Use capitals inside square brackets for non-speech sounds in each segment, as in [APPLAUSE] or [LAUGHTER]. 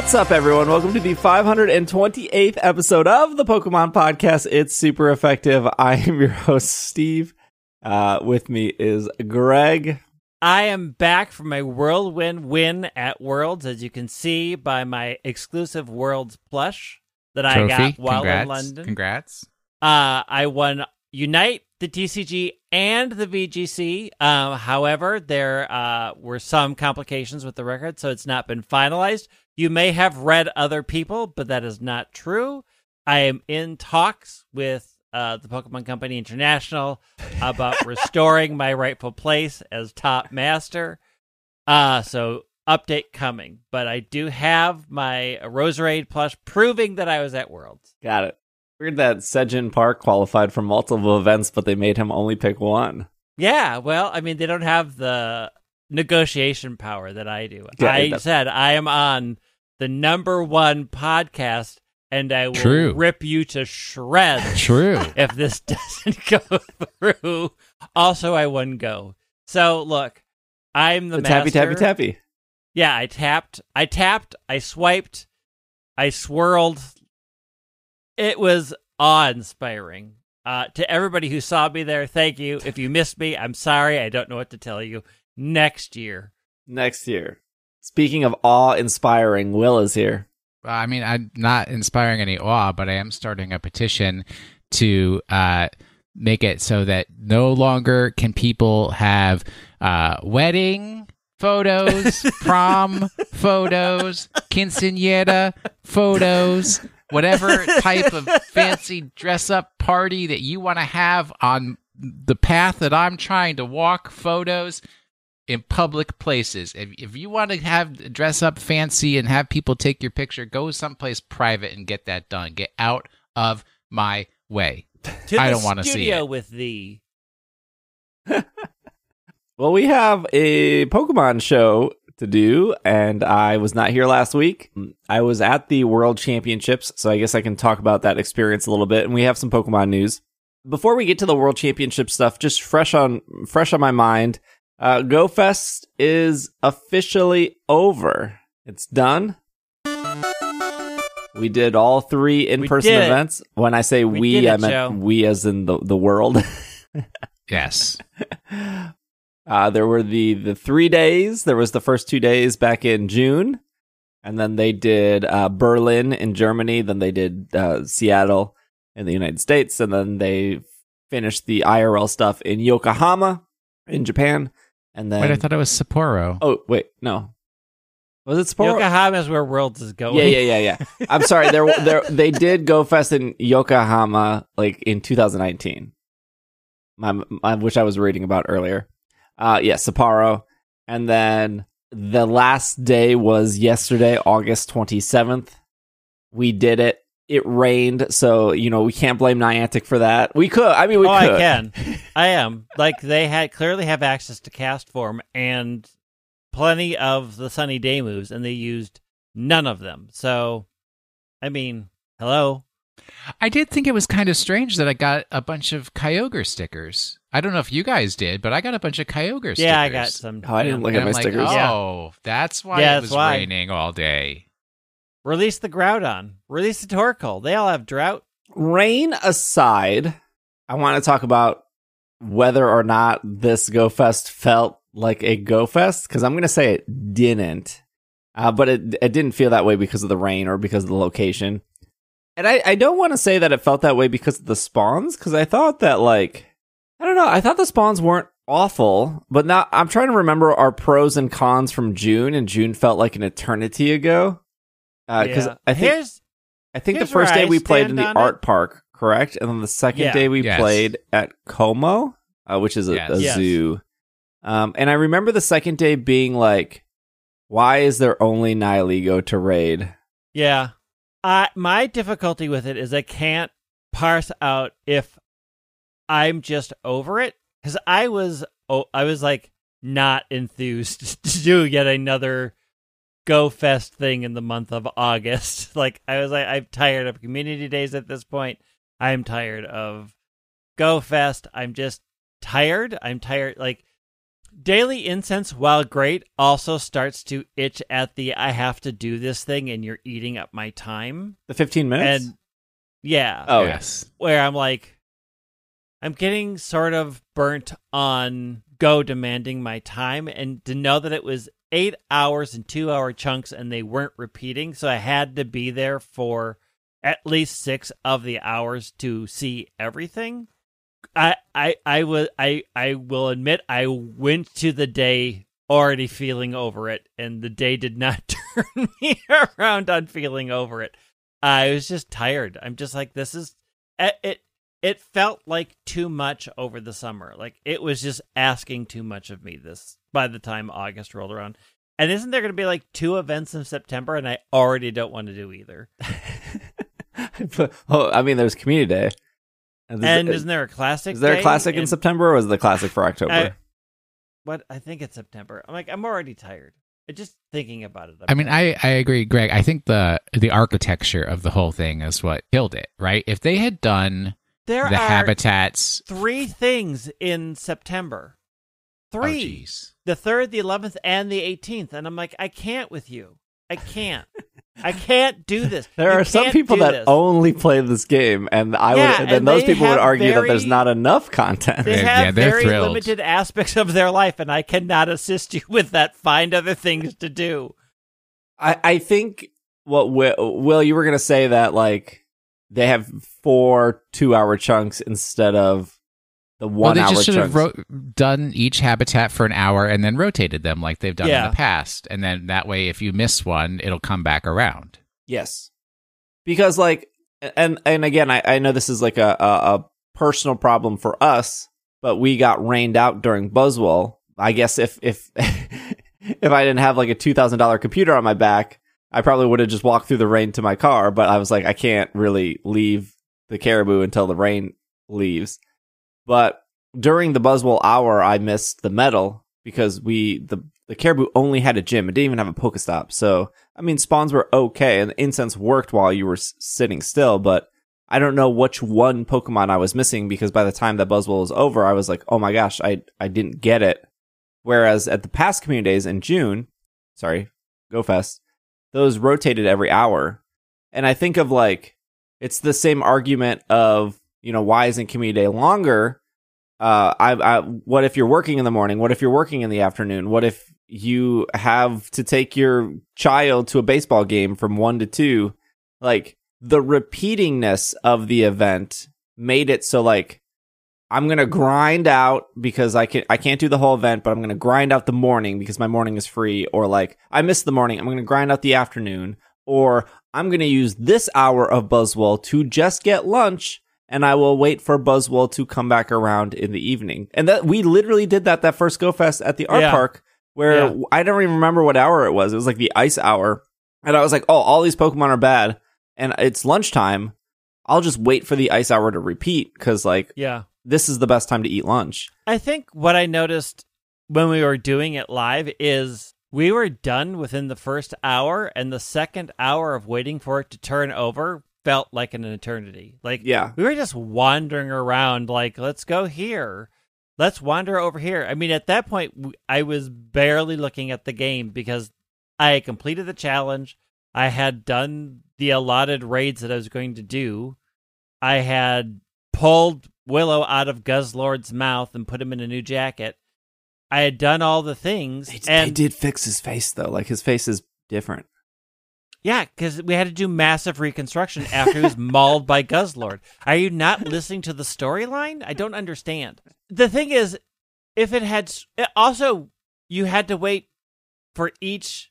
What's up, everyone? Welcome to the 528th episode of the Pokemon Podcast. It's super effective. I am your host, Steve. Uh, with me is Greg. I am back from my whirlwind win at Worlds, as you can see by my exclusive Worlds plush that I got while Congrats. in London. Congrats. Uh, I won Unite, the TCG, and the VGC. Um, however, there uh, were some complications with the record, so it's not been finalized. You may have read other people, but that is not true. I am in talks with uh, the Pokemon Company International about [LAUGHS] restoring my rightful place as top master. Uh, so update coming, but I do have my Roserade plush proving that I was at Worlds. Got it. Weird that Sejun Park qualified for multiple events, but they made him only pick one. Yeah, well, I mean, they don't have the negotiation power that I do. Yeah, I that- said I am on the number one podcast, and I will True. rip you to shreds [LAUGHS] True. if this [LAUGHS] doesn't go through. Also, I wouldn't go. So look, I'm the, The tappy, tappy, master. tappy. Yeah, I tapped, I tapped, I swiped, I swirled. It was awe-inspiring. Uh, to everybody who saw me there, thank you. If you missed me, I'm sorry. I don't know what to tell you. Next year, Next year. Speaking of awe inspiring, Will is here. I mean, I'm not inspiring any awe, but I am starting a petition to uh, make it so that no longer can people have uh, wedding photos, [LAUGHS] prom photos, quinceanera photos, whatever type of fancy dress up party that you want to have on the path that I'm trying to walk photos in public places. If, if you want to have dress up fancy and have people take your picture, go someplace private and get that done. Get out of my way. to I don't wanna see studio it. with thee. [LAUGHS] Well, we have a Pokemon show to do, and I was not here last week. I was at the World Championships, so I guess I can talk about that experience a little bit. And we have some Pokemon news. Before we get to the World Championship stuff, just fresh on fresh on my mind, uh, GoFest is officially over. It's done. We did all three in-person events. When I say We we, it, I meant Joe. we as in the the world. [LAUGHS] Yes. Uh, there were the the three days. There was the first two days back in June, and then they did uh, Berlin in Germany. Then they did uh, Seattle in the United States, and then they finished the IRL stuff in Yokohama in Japan. And then Wait, I thought it was Sapporo. oh wait, no, was it Sapporo? Yokohama is where Worlds is going. Yeah, yeah, yeah, yeah. I'm sorry. There, [LAUGHS] there, they did Go Fest in Yokohama like in 2019, my, my, which I was reading about earlier. Uh, yeah, Sapporo, and then the last day was yesterday, August 27th. We did it. It rained, so you know we can't blame Niantic for that. We could. I mean, we oh, could. oh, could. I can. [LAUGHS] I am. Like they had clearly have access to Castform and plenty of the sunny day moves, and they used none of them. So, I mean, hello. I did think it was kind of strange that I got a bunch of Kyogre stickers. I don't know if you guys did, but I got a bunch of Kyogre stickers. Yeah, I got some. Oh, I didn't look at my I'm like, stickers. oh, that's why Yeah, it that's was why. raining all day. Release the Groudon. Release the Torkoal. They all have drought. rain aside, I want to talk about whether or not this Go Fest felt like a Go Fest because I'm going to say it didn't, uh, but it it didn't feel that way because of the rain or because of the location. And I, I don't want to say that it felt that way because of the spawns because I thought that like I don't know I thought the spawns weren't awful, but now I'm trying to remember our pros and cons from June, and June felt like an eternity ago. Because Yeah. I think here's I think the first day I we played in the art it. park, correct? And then the second Yeah. day we Yes. played at Como, uh, which is a, Yes. a Yes. zoo. Um, and I remember the second day being like, why is there only Nihilego to raid? yeah. I my difficulty with it is I can't parse out if I'm just over it because I was oh I was like not enthused [LAUGHS] to do yet another Go Fest thing in the month of August. [LAUGHS] Like I was like I'm tired of community days at this point. I'm tired of Go Fest. I'm just tired. I'm tired like Daily incense, while great, also starts to itch at the I have to do this thing and you're eating up my time. The 15 minutes? And yeah. oh, yes. where I'm like, I'm getting sort of burnt on Go demanding my time, and to know that it was eight hours and two hour chunks and they weren't repeating, so I had to be there for at least six of the hours to see everything. I I I will I I will admit I went to the day already feeling over it, and the day did not [LAUGHS] turn me around on feeling over it. I was just tired. I'm just like this is it. It it felt like too much over the summer. Like it was just asking too much of me this by the time August rolled around. And isn't there going to be like two events in September and I already don't want to do either. [LAUGHS] oh, I mean, there's Community Day. And, and is, isn't there a classic? is there a classic in And- September or is the classic for October? I- What I think it's September. I'm like I'm already tired. I Just thinking about it. I'm I mean, tired. I, I agree, Greg. I think the the architecture of the whole thing is what killed it, right? If they had done there the are habitats, three things in September. oh, Three. jeez. the third, the eleventh, and the eighteenth, and I'm like, I can't with you. I can't. I can't do [LAUGHS] this. there You are some people that this. only play this game, and I Yeah, would. Then and those people would have argue that there's not enough content. They have yeah, they're very thrilled. limited aspects of their life, and I cannot assist you [LAUGHS] with that. Find other things to do. I, I think what Will, Will you were gonna say that like they have four two hour chunks instead of the Well, one they hour just should chunks. have ro- done each habitat for an hour and then rotated them like they've done Yeah. in the past, and then that way, if you miss one, it'll come back around. Yes, because like, and and again, I, I know this is like a, a a personal problem for us, but we got rained out during Buzzwole. I guess if if [LAUGHS] if I didn't have like a two thousand dollar computer on my back, I probably would have just walked through the rain to my car. But I was like, I can't really leave the caribou until the rain leaves. But during the Buzzwole hour, I missed the medal because we the the caribou only had a gym. It didn't even have a Pokestop. So I mean, spawns were okay, and incense worked while you were s- sitting still. But I don't know which one Pokemon I was missing because by the time that Buzzwole was over, I was like, oh my gosh, I I didn't get it. Whereas at the past community days in June, sorry, Go Fest, those rotated every hour. And I think of like, it's the same argument of, you know, why isn't community day longer? Uh, I, I, what if you're working in the morning? What if you're working in the afternoon? What if you have to take your child to a baseball game from one to two? Like the repeatingness of the event made it so like, I'm gonna grind out because I can I can't do the whole event, but I'm gonna grind out the morning because my morning is free, or like I missed the morning, I'm gonna grind out the afternoon, or I'm gonna use this hour of Buzzwole to just get lunch, and I will wait for Buzzwole to come back around in the evening. And that we literally did that that first Go Fest at the art Yeah. park, where Yeah. I don't even remember what hour it was. It was like the ice hour, and I was like, oh, all these Pokemon are bad, and it's lunchtime. I'll just wait for the ice hour to repeat because like Yeah. This is the best time to eat lunch. I think what I noticed when we were doing it live is we were done within the first hour, and the second hour of waiting for it to turn over felt like an eternity. Like, Yeah. we were just wandering around, like, let's go here. Let's wander over here. I mean, at that point, I was barely looking at the game because I had completed the challenge. I had done the allotted raids that I was going to do. I had pulled Willow out of Guzzlord's mouth and put him in a new jacket. I had done all the things, They, and they did fix his face though. Like his face is different. yeah, because we had to do massive reconstruction after he was [LAUGHS] mauled by Guzzlord. Are you not listening to the storyline? I don't understand. The thing is, if it had eh, also, you had to wait for each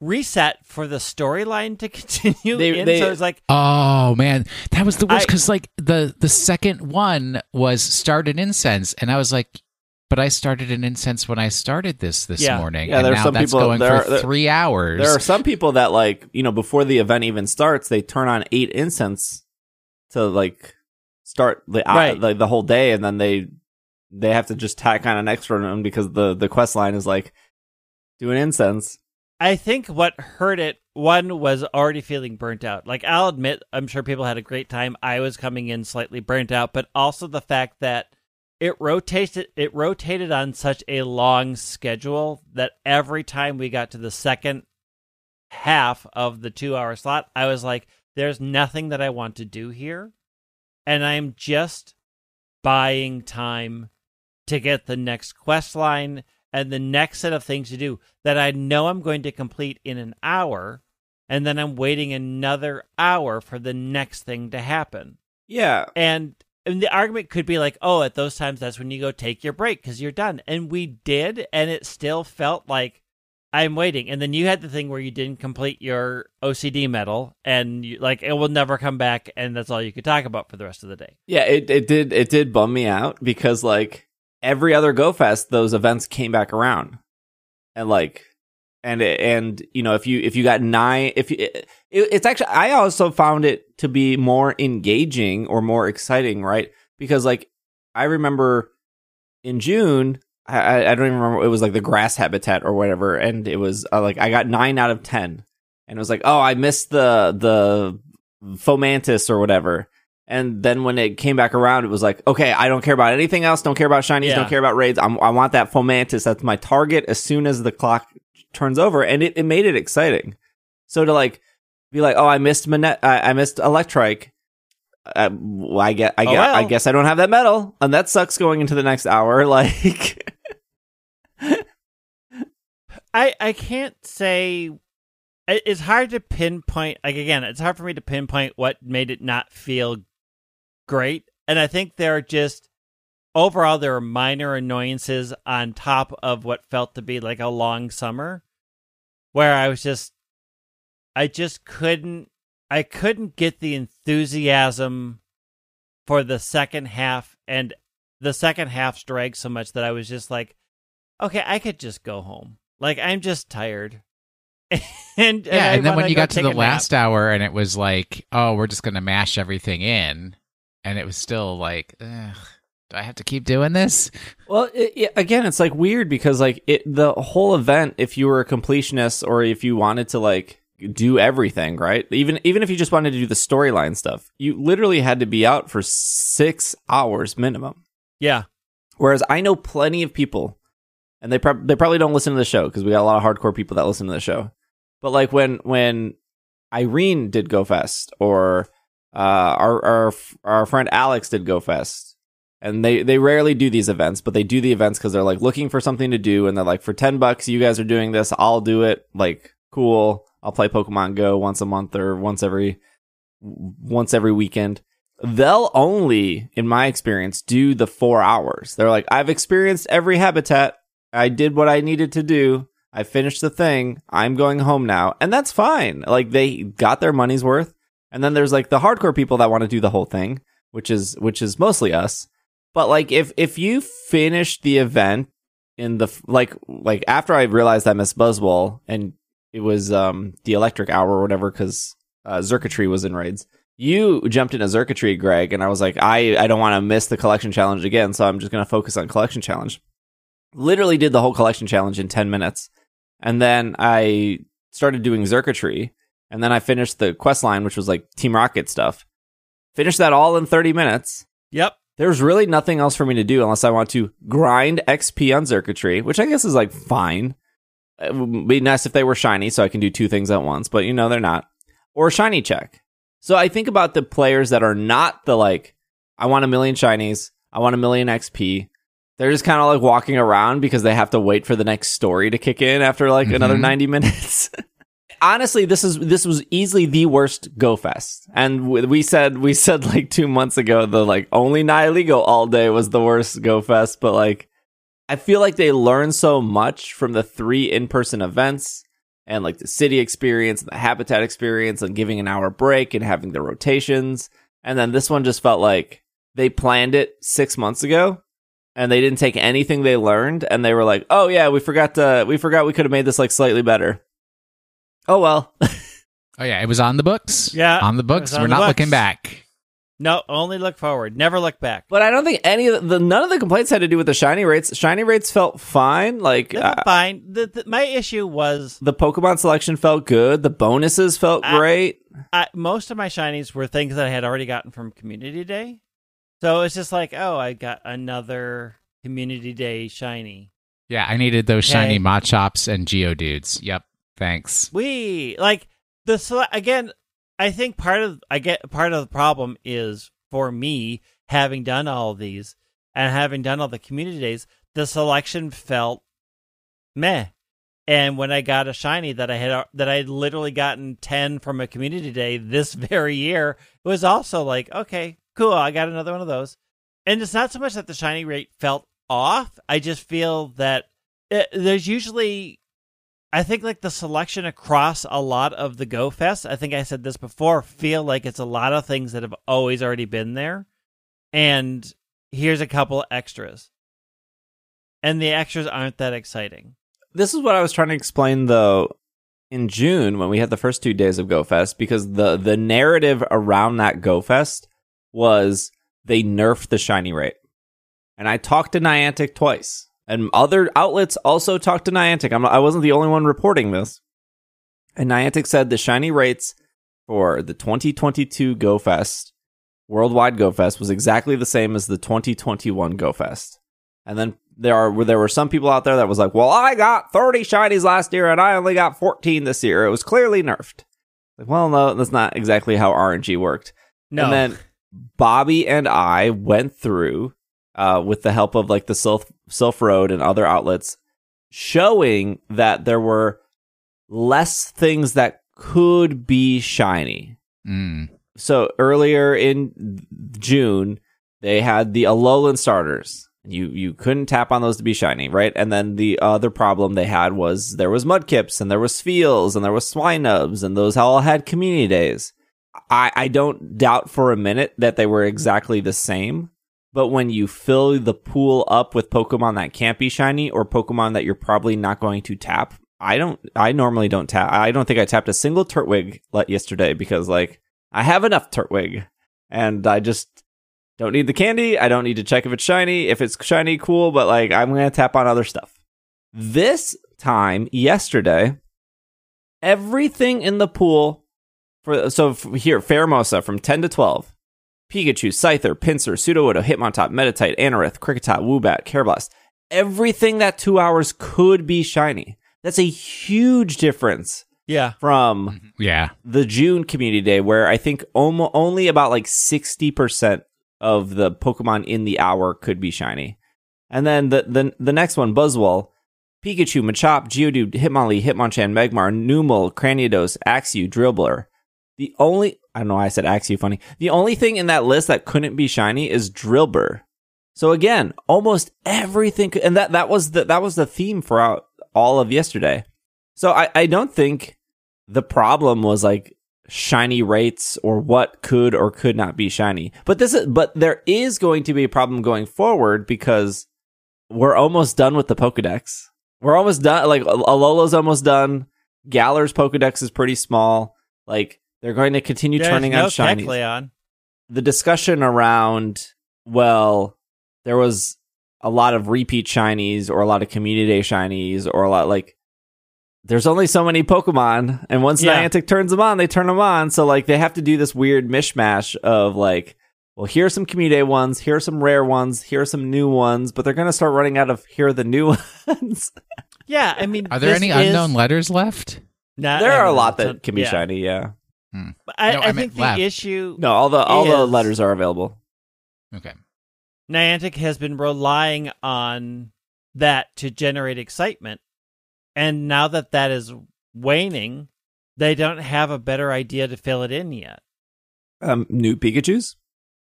reset for the storyline to [LAUGHS] continue. They- in, they- so it's like, Oh man, that was the worst because like the the second one was start an incense, and I was like, but I started an incense when I started this this Yeah. morning, Yeah, and there's now some that's people- going there for are- there- three hours. There are some people that like you know before the event even starts, they turn on eight incense to like start the uh, Right. the, the whole day, and then they they have to just tack on an extra one because the the quest line is like do an incense. I think what hurt it one was already feeling burnt out. Like I'll admit, I'm sure people had a great time. I was coming in slightly burnt out, but also the fact that it rotated it rotated on such a long schedule that every time we got to the second half of the 2-hour slot, I was like there's nothing that I want to do here and I'm just buying time to get the next quest line and the next set of things to do that I know I'm going to complete in an hour and then I'm waiting another hour for the next thing to happen. Yeah. And, and the argument could be like, oh, at those times, that's when you go take your break because you're done. And we did, and it still felt like I'm waiting. And then you had the thing where you didn't complete your OCD medal, and you, like it will never come back, and that's all you could talk about for the rest of the day. Yeah, it, it did it did bum me out because like every other Go Fest, those events came back around, and like and and you know if you if you got nine if you it, it's actually i also found it to be more engaging or more exciting right? Because like i remember in june i i don't even remember it was like the grass habitat or whatever and it was uh, like i got nine out of ten. And it was like oh i missed the the fomantis or whatever and then when it came back around, it was like, okay, I don't care about anything else. Don't care about shinies. Yeah. Don't care about raids. I'm, I want that Fomantis. That's my target as soon as the clock turns over. And it, it made it exciting. So to like be like, oh, I missed Manet, I, I missed Electrike. Uh, well, I get, I Oh, get, I guess I don't have that medal, and that sucks going into the next hour. [LAUGHS] Like, I I can't say it's hard to pinpoint like again it's hard for me to pinpoint what made it not feel great. And I think there are just overall there are minor annoyances on top of what felt to be like a long summer where I was just I just couldn't I couldn't get the enthusiasm for the second half and the second half dragged so much that I was just like okay I could just go home. Like I'm just tired. [LAUGHS] and, and yeah, I and then when you go got to the last hour and it was like, oh, we're just gonna mash everything in, and it was still like, Ugh, do I have to keep doing this? Well, it, it- again, it's like weird because like it the whole event, if you were a completionist or if you wanted to like do everything, right? Even even if you just wanted to do the storyline stuff, you literally had to be out for six hours minimum. Yeah. Whereas I know plenty of people, and they prob- they probably don't listen to the show because we got a lot of hardcore people that listen to the show. But like when when Irene did Go Fest or uh, our our our friend Alex did Go Fest, and they they rarely do these events, but they do the events because they're like looking for something to do, and they're like, for ten bucks, you guys are doing this, I'll do it. Like, cool. I'll play Pokemon Go once a month or once every once every weekend. They'll only, in my experience, do the four hours. They're like, I've experienced every habitat. I did what I needed to do. I finished the thing. I'm going home now. And that's fine. Like they got their money's worth. And then there's like the hardcore people that want to do the whole thing, which is which is mostly us. But like if if you finish the event in the like like after I realized I missed Buzzwole and it was um the electric hour or whatever because uh, was in raids. You jumped into Xurkitree, Greg, and I was like, I I don't want to miss the collection challenge again, so I'm just gonna focus on collection challenge. Literally did the whole collection challenge in ten minutes, and then I started doing Xurkitree, and then I finished the quest line, which was like Team Rocket stuff. Finished that all in thirty minutes. Yep. There's really nothing else for me to do unless I want to grind XP on Xurkitree, which I guess is like fine. It would be nice if they were shiny so I can do two things at once, but you know they're not. Or shiny check. So I think about the players that are not the like, I want a million shinies, I want a million XP. They're just kind of like walking around because they have to wait for the next story to kick in after like another Mhm. 90 minutes. [LAUGHS] Honestly, this is this was easily the worst Go Fest, and we said we said like two months ago the like only Nihilego all day was the worst Go Fest, but like I feel like they learned so much from the three in person events and like the city experience and the habitat experience and giving an hour break and having the rotations. And then this one just felt like they planned it six months ago and they didn't take anything they learned and they were like, oh yeah, we forgot to, we forgot we could have made this like slightly better. Oh well. [LAUGHS] Oh yeah, it was on the books. Yeah, on the books. on We're the not books. looking back. No, only look forward. Never look back. but I don't think any of the, none of the complaints had to do with the shiny rates. Shiny rates felt fine. Like uh, fine. The, the, my issue was the Pokemon selection felt good. The bonuses felt Uh, great. I, most of my shinies were things that I had already gotten from Community Day. So it's just like, oh, I got another community day shiny. Yeah, I needed those Okay. shiny Machops and Geodudes. Yep. Thanks. We like the again. I think part of I get part of the problem is for me having done all these and having done all the community days, the selection felt meh. And when I got a shiny that I had uh, that I had literally gotten ten from a community day this [LAUGHS] very year, it was also like, okay, cool, I got another one of those. And it's not so much that the shiny rate felt off. I just feel that it, there's usually I think like the selection across a lot of the Go Fest, I think I said this before, feel like it's a lot of things that have always already been there. And here's a couple extras. And the extras aren't that exciting. This is what I was trying to explain though in June when we had the first two days of GoFest because the the narrative around that GoFest was they nerfed the shiny rate. And I talked to Niantic twice. And other outlets also talked to Niantic. I'm, I wasn't the only one reporting this. And Niantic said the shiny rates for the 2022 GoFest, worldwide GoFest, was exactly the same as the 2021 GoFest. And then there are there were some people out there that was like, "Well, I got 30 shinies last year and I only got 14 this year. It was clearly nerfed." Like, well, no, that's not exactly how RNG worked. No. And then Bobby and I went through uh, with the help of like the Silph, Silph Road and other outlets, showing that there were less things that could be shiny. Mm. So earlier in June, they had the Alolan starters. You you couldn't tap on those to be shiny, right? And then the other problem they had was there was Mudkips and there was Feels and there was Swinubs and those all had community days. I, I don't doubt for a minute that they were exactly the same, but when you fill the pool up with Pokemon that can't be shiny or Pokemon that you're probably not going to tap, I don't. I normally don't tap. I don't think I tapped a single Turtwig yesterday because like I have enough Turtwig, and I just don't need the candy. I don't need to check if it's shiny. If it's shiny, cool. But like I'm gonna tap on other stuff. This time yesterday, everything in the pool for so here Pheromosa from ten to twelve. Pikachu, Scyther, Pinsir, Sudowoodo, Hitmontop, Meditite, Anorith, Kricketot, Woobat, Karrablast. Everything that two hours could be shiny. That's a huge difference yeah. from mm-hmm. Yeah. the June community day, where I think almo- only about like 60% of the Pokemon in the hour could be shiny. And then the, the, the next one, Buzzwole, Pikachu, Machop, Geodude, Hitmonlee, Hitmonchan, Magmar, Numel, Cranidos, Axew, Drilbur. The only, I don't know why I said Axew funny. The only thing in that list that couldn't be shiny is Drilbur. So again, almost everything, and that, that was the, that was the theme for all of yesterday. So I, I don't think the problem was like shiny rates or what could or could not be shiny. But this is, but there is going to be a problem going forward because we're almost done with the Pokedex. We're almost done. Like Alola's almost done. Galar's Pokedex is pretty small. Like they're going to continue There's turning no on shinies Kecleon. the discussion around well there was a lot of repeat shinies or a lot of community day shinies or a lot like there's only so many pokemon and once Yeah. niantic turns them on they turn them on so like they have to do this weird mishmash of like well here are some community day ones here are some rare ones here are some new ones but they're gonna start running out of here are the new [LAUGHS] ones Yeah, I mean, Are there this any is unknown letters left? not- there are a uh, lot that can be yeah. shiny yeah But I, No, I, I think the left. issue no all the all the letters are available Okay. Niantic has been relying on that to generate excitement. And now that that is waning, they don't have a better idea to fill it in yet. um, new Pikachu's.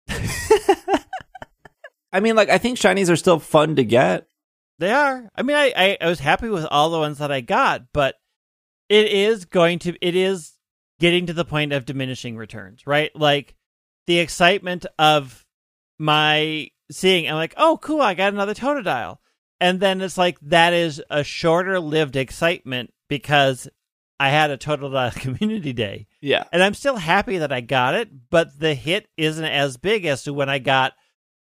[LAUGHS] I mean, like I think shinies are still fun to get. They are. I mean, I, I, I was happy with all the ones that I got, but it is going to, it is getting to the point of diminishing returns, right? Like the excitement of my seeing, I'm like, oh, cool, I got another Totodile. And then it's like, that is a shorter lived excitement because I had a Totodile [LAUGHS] community day. Yeah, And I'm still happy that I got it, but the hit isn't as big as to when I got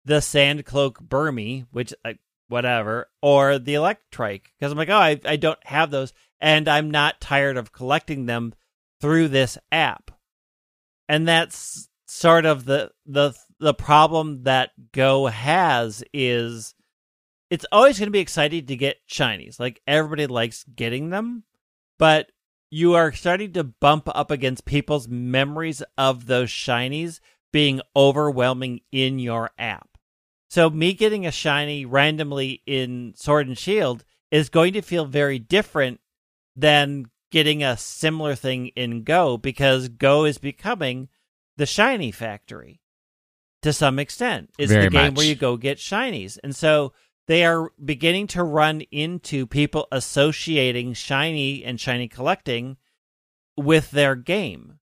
the Sandcloak Burmy, which I, whatever, or the Electrike, because I'm like, oh, I, I don't have those, and I'm not tired of collecting them through this app, and that's sort of the the the problem that Go has is it's always going to be exciting to get shinies. Like everybody likes getting them, but you are starting to bump up against people's memories of those shinies being overwhelming in your app. So me getting a shiny randomly in Sword and Shield is going to feel very different than getting a similar thing in Go because Go is becoming the shiny factory to some extent. It's Very the game much. where you go get shinies. And so they are beginning to run into people associating shiny and shiny collecting with their game.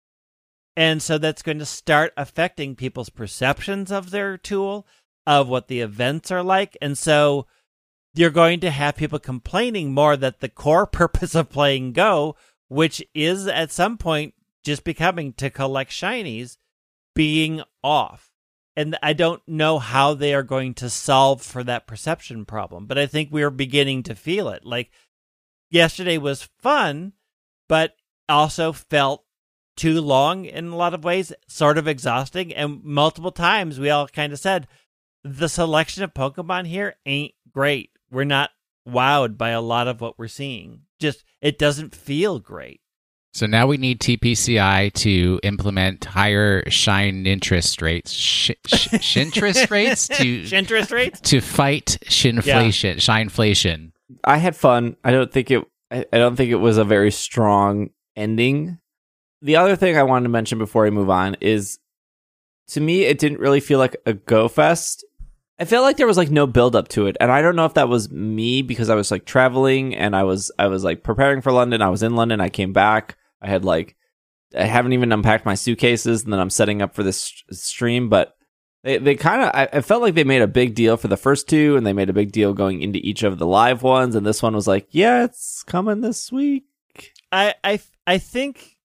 And so that's going to start affecting people's perceptions of their tool, of what the events are like. And so you're going to have people complaining more that the core [LAUGHS] purpose of playing Go, which is at some point just becoming to collect shinies, being off. And I don't know how they are going to solve for that perception problem, but I think we are beginning to feel it. Like yesterday was fun, but also felt too long in a lot of ways, sort of exhausting. And multiple times we all kind of said, the selection of Pokemon here ain't great. We're not wowed by a lot of what we're seeing. Just, it doesn't feel great. So now we need TPCI to implement higher shine interest rates, sh- sh- [LAUGHS] interest rates to [LAUGHS] Interest rates? to fight shinflation, shineflation. I had fun. I don't think it. I I don't think it was a very strong ending. The other thing I wanted to mention before we move on is, to me, it didn't really feel like a go fest. I felt like there was like no build up to it, and I don't know if that was me because I was like traveling and I was I was like preparing for London. I was in London. I came back. I had like I haven't even unpacked my suitcases, and then I'm setting up for this stream, but they they kind of I, I felt like they made a big deal for the first two, and they made a big deal going into each of the live ones, and this one was like, yeah, it's coming this week. I, I, I think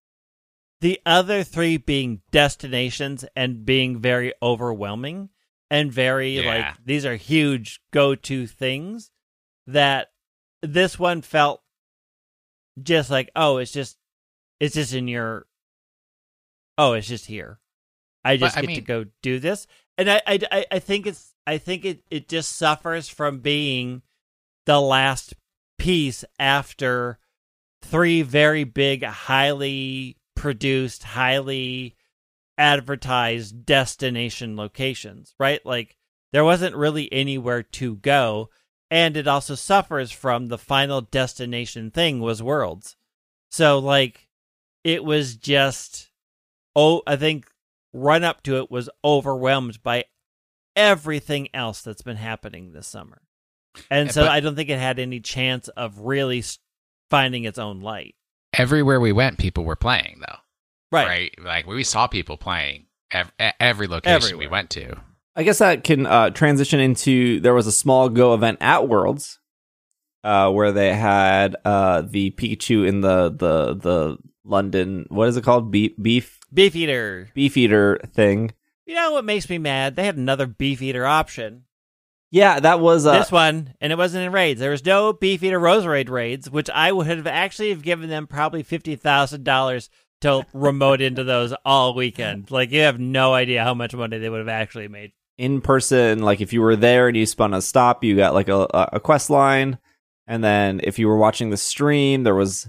the other three being destinations and being very overwhelming and very Yeah. like these are huge go to things that this one felt just like oh it's just it's just in your oh it's just here i just I get to mean- go do this and I, I I- i think it's i think it it just suffers from being the last piece after three very big highly produced highly advertised destination locations right? Like there wasn't really anywhere to go and it also suffers from the final destination thing was worlds. So like it was just oh i think run up to it was overwhelmed by everything else that's been happening this summer. And eh, so but- i don't think it had any chance of really finding its own light. Everywhere we went, people were playing though. Right, Right? Like we saw people playing ev- every location we went to. I guess that can uh, transition into there was a small Go event at Worlds, uh, where they had uh, the Pikachu in the the the London what is it called beef beef beef eater beef eater thing. you know what makes me mad they had another beef eater option Yeah, that was uh, this one, and it wasn't in raids. There was no Beef Eater Roserade raids, which I would have actually have given them probably fifty thousand dollars to remote into those all weekend. Like you have no idea how much money they would have actually made. in person. Like if you were there and you spun a stop, you got like a a quest line, and then if you were watching the stream, there was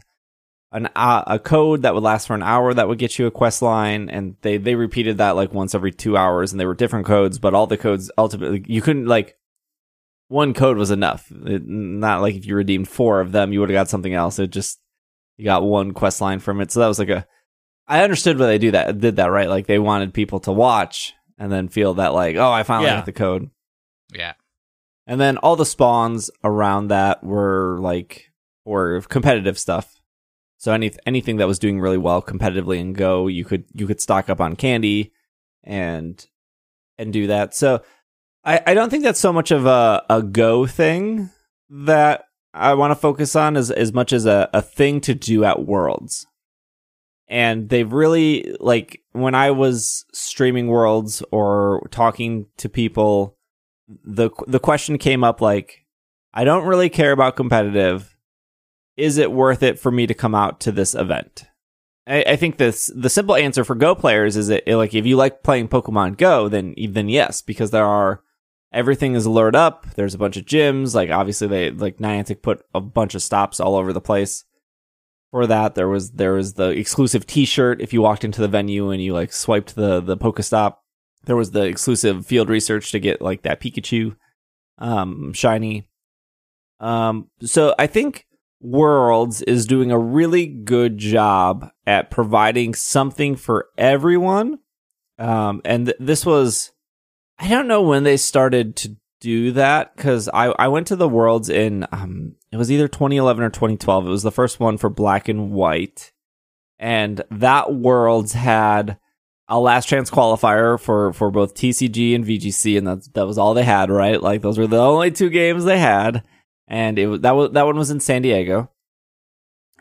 an uh, a code that would last for an hour that would get you a quest line, and they they repeated that like once every two hours, and they were different codes, but all the codes ultimately you couldn't like one code was enough. It, not like if you redeemed four of them, you would have got something else. It just you got one quest line from it, so that was like a. I understood why they do that. Did that right? Like they wanted people to watch and then feel that like, oh, I finally Yeah. got the code. Yeah. And then all the spawns around that were like or competitive stuff. So any anything that was doing really well competitively in Go, you could you could stock up on candy and and do that. So I, I don't think that's so much of a, a Go thing that I want to focus on as as much as a, a thing to do at Worlds. And they've really like when I was streaming Worlds or talking to people the the question came up like I don't really care about competitive. Is it worth it for me to come out to this event? I, I think this the simple answer for Go players is that like if you like playing Pokemon Go, then then yes, because there are everything is lured up. There's a bunch of gyms. Like obviously they like Niantic put a bunch of stops all over the place for that. There was there was the exclusive T-shirt if you walked into the venue and you like swiped the the Pokestop. There was the exclusive field research to get like that Pikachu um shiny. Um so I think Worlds is doing a really good job at providing something for everyone. Um and th- this was I don't know when they started to do that because I, I went to the Worlds in um it was either 2011 or 2012. It was the first one for black and white, and that Worlds had a last chance qualifier for for both TCG and VGC, and that that was all they had. Right, like those were the only two games they had, and it that was that one was in San Diego.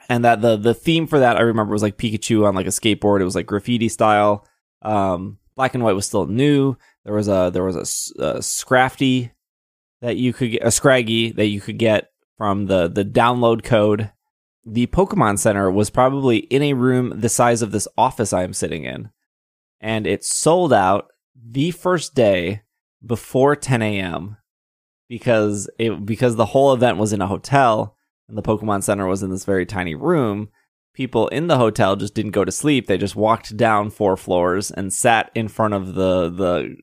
And that the the theme for that I remember was like Pikachu on like a skateboard. It was like graffiti style. Um, black and white was still new. There was a there was a, a Scrafty that you could get a Scraggy that you could get from the the download code. The Pokemon Center was probably in a room the size of this office I am sitting in, and it sold out the first day before 10 a.m. because it because the whole event was in a hotel and the Pokemon Center was in this very tiny room people in the hotel just didn't go to sleep. They just walked down four floors and sat in front of the the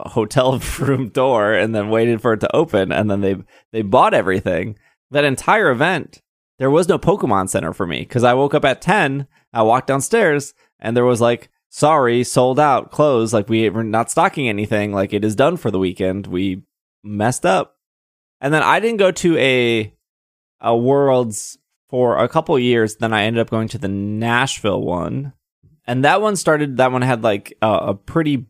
hotel [LAUGHS] room door and then waited for it to open and then they they bought everything. That entire event, there was no Pokemon Center for me because I woke up at 10, I walked downstairs and there was like sorry, sold out, closed, like we were not stocking anything, like it is done for the weekend. We messed up. And then I didn't go to a a Worlds for a couple years. Then I ended up going to the Nashville one, and that one started. That one had like a, a pretty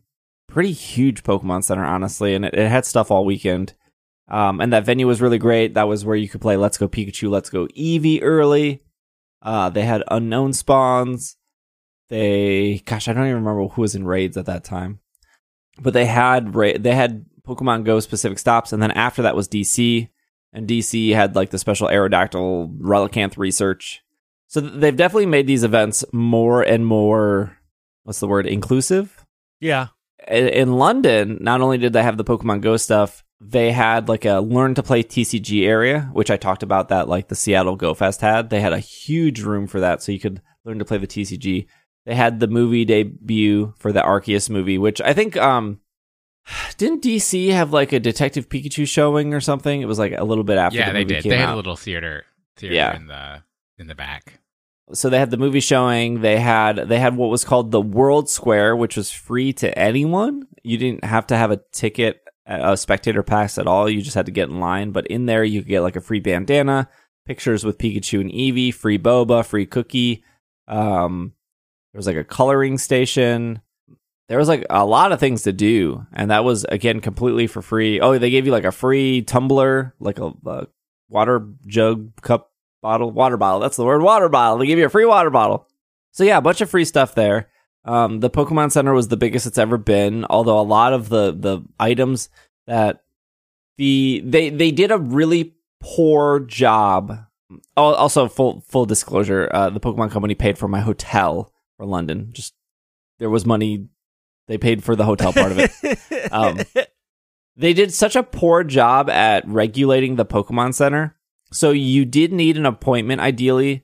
pretty huge Pokemon Center, honestly, and it, it had stuff all weekend. Um, and that venue was really great. That was where you could play Let's Go Pikachu, Let's Go Eevee early. Uh, they had unknown spawns. They, gosh, I don't even remember who was in raids at that time, but they had ra- they had Pokemon Go specific stops, and then after that was DC, and DC had like the special Aerodactyl Relicanth research. So they've definitely made these events more and more, what's the word, inclusive. Yeah in London, not only did they have the Pokemon Go stuff, they had like a learn to play TCG area, which I talked about that like the Seattle Go Fest had. They had a huge room for that, so you could learn to play the TCG. They had the movie debut for the Arceus movie, which I think um [SIGHS] didn't DC have like a Detective Pikachu showing or something? It was like a little bit after. Yeah, the they did. They had out. a little theater theater Yeah. in the in the back. So they had the movie showing they had they had what was called the world square which was free to anyone. You didn't have to have a ticket a spectator pass at all. You just had to get in line. But in there you could get like a free bandana pictures with pikachu and eevee free boba free cookie. Um there was like a coloring station. There was like a lot of things to do. And that was again completely for free. Oh they gave you like a free tumbler like a, a water jug cup bottle, water bottle. That's the word, water bottle. They give you a free water bottle. So yeah, a bunch of free stuff there. Um, the Pokemon Center was the biggest it's ever been. Although a lot of the the items that the they they did a really poor job. Also, full full disclosure, uh, the Pokemon Company paid for my hotel for London. Just there was money they paid for the hotel part of it. [LAUGHS] Um, they did such a poor job at regulating the Pokemon Center. So you did need an appointment ideally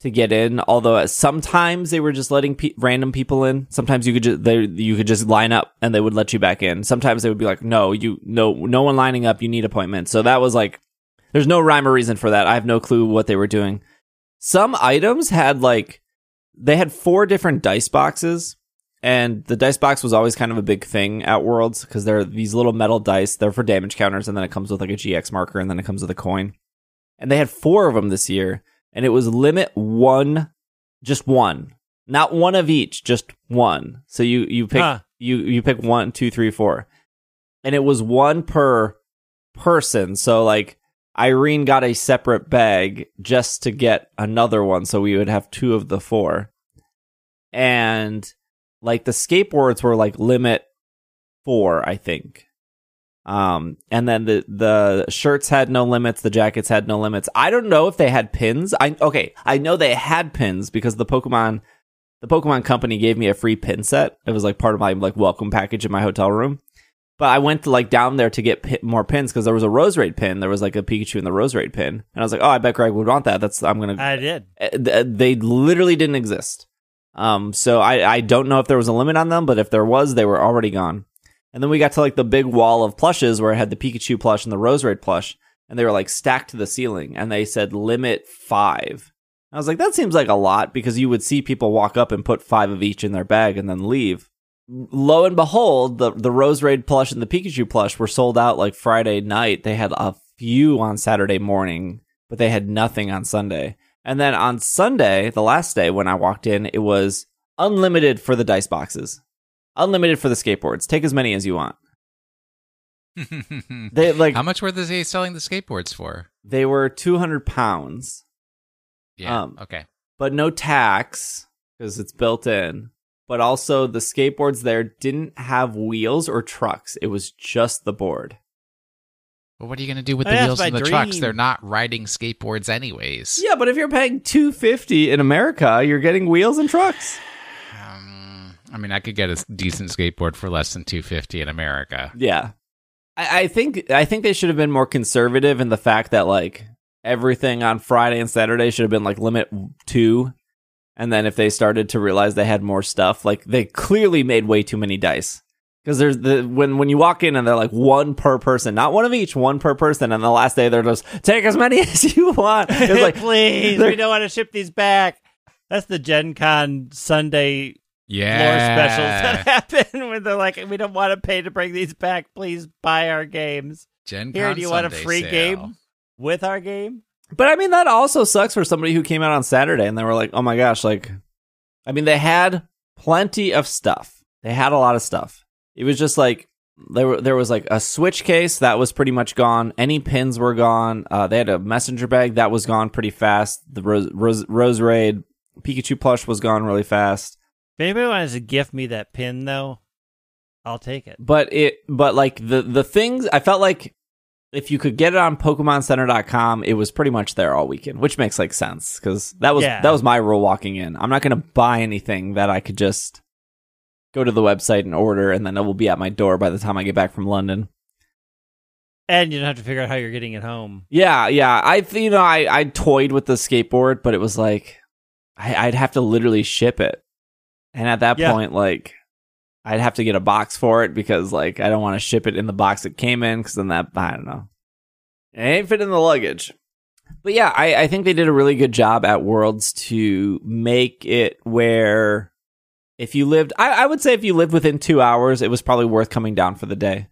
to get in. Although sometimes they were just letting pe- random people in. Sometimes you could just they you could just line up and they would let you back in. Sometimes they would be like, no, you no no one lining up. You need appointment. So that was like, there's no rhyme or reason for that. I have no clue what they were doing. Some items had like they had four different dice boxes and the dice box was always kind of a big thing at Worlds because they're these little metal dice. They're for damage counters, and then it comes with like a GX marker, and then it comes with a coin. And they had four of them this year, and it was limit one, just one, not one of each, just one. So you you pick Huh. you you pick one, two, three, four, and it was one per person. So like Irene got a separate bag just to get another one, so we would have two of the four. And like the skateboards were like limit four, I think. Um, and then the the shirts had no limits, the jackets had no limits. I don't know if they had pins. I okay, I know they had pins because the Pokemon the Pokemon Company gave me a free pin set. It was like part of my like welcome package in my hotel room. But I went to like down there to get pi- more pins because there was a Roserade pin. There was like a Pikachu in the Roserade pin, and I was like, "Oh, I bet Greg would want that." That's I'm gonna. I did. Uh, they literally didn't exist. Um, so I I don't know if there was a limit on them, but if there was, they were already gone. And then we got to like the big wall of plushes where it had the Pikachu plush and the Roserade plush, and they were like stacked to the ceiling, and they said limit five. I was like, that seems like a lot because you would see people walk up and put five of each in their bag and then leave. Lo and behold, the the Roserade plush and the Pikachu plush were sold out like Friday night. They had a few on Saturday morning, but they had nothing on Sunday. And then on Sunday, the last day when I walked in, it was unlimited for the dice boxes, unlimited for the skateboards. Take as many as you want. They [LAUGHS] like How much were they selling the skateboards for? they were two hundred pounds, Yeah. Um, okay. but no tax because it's built in. But also the skateboards there didn't have wheels or trucks. It was just the board. Well, what are you going to do with the that's wheels and the trucks? They're not riding skateboards anyways. Yeah, but if you're paying two fifty in America, you're getting wheels and trucks. I mean, I could get a decent skateboard for less than two fifty in America. Yeah, I, I think I think they should have been more conservative in the fact that like everything on Friday and Saturday should have been like limit two, and then if they started to realize they had more stuff, like they clearly made way too many dice. Because there's the when when you walk in and they're like one per person, not one of each, one per person, and the last day they're just take as many [LAUGHS] as you want. It's like [LAUGHS] please, we don't want to ship these back. That's the Gen Con Sunday floor Yeah. specials that [LAUGHS] happen when they're like, we don't want to pay to bring these back. Please buy our games. Gen Here, Con do you want a free sale. game with our game? But I mean, that also sucks for somebody who came out on Saturday and they were like, oh my gosh, like, I mean, they had plenty of stuff. They had a lot of stuff. It was just like, there, were, there was like a switch case that was pretty much gone. Any pins were gone. Uh, they had a messenger bag that was gone pretty fast. The Rose, Rose, Roserade Pikachu plush was gone really fast. If anybody wants to gift me that pin, though, I'll take it. But it, but like the, the things, I felt like if you could get it on PokemonCenter.com, it was pretty much there all weekend, which makes like sense because that was Yeah. that was my rule walking in. I'm not going to buy anything that I could just go to the website and order, and then it will be at my door by the time I get back from London. And you don't have to figure out how you're getting it home. Yeah, yeah. I you know I I toyed with the skateboard, but it was like I, I'd have to literally ship it, and at that Yeah. point, like I'd have to get a box for it because like I don't want to ship it in the box it came in because then that I don't know, it ain't fit in the luggage. But yeah, I, I think they did a really good job at Worlds to make it where if you lived, I, I would say if you lived within two hours, it was probably worth coming down for the day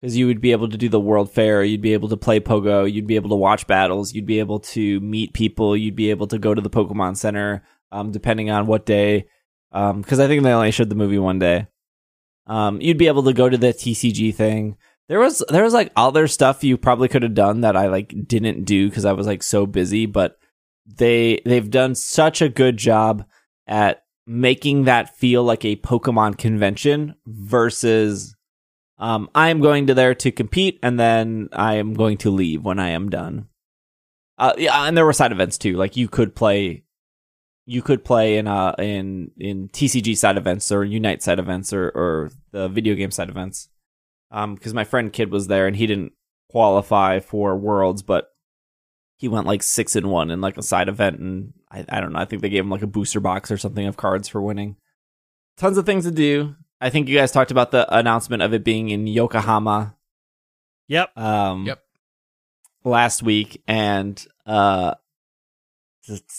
because you would be able to do the World Fair, you'd be able to play Pogo, you'd be able to watch battles, you'd be able to meet people, you'd be able to go to the Pokemon Center, um, depending on what day. Because I think they only showed the movie one day. Um, you'd be able to go to the TCG thing. There was there was like other stuff you probably could have done that I like didn't do because I was like so busy, but they they've done such a good job at making that feel like a Pokemon convention versus um, I am going to there to compete, and then I am going to leave when I am done. Uh, yeah, and there were side events too. Like you could play, you could play in uh in in TCG side events or Unite side events or or the video game side events. Um, because my friend Kid was there and he didn't qualify for Worlds, but he went like six and one in like a side event, and I I don't know. I think they gave him like a booster box or something of cards for winning. Tons of things to do. I think you guys talked about the announcement of it being in Yokohama Yep. um Yep. last week and uh it's-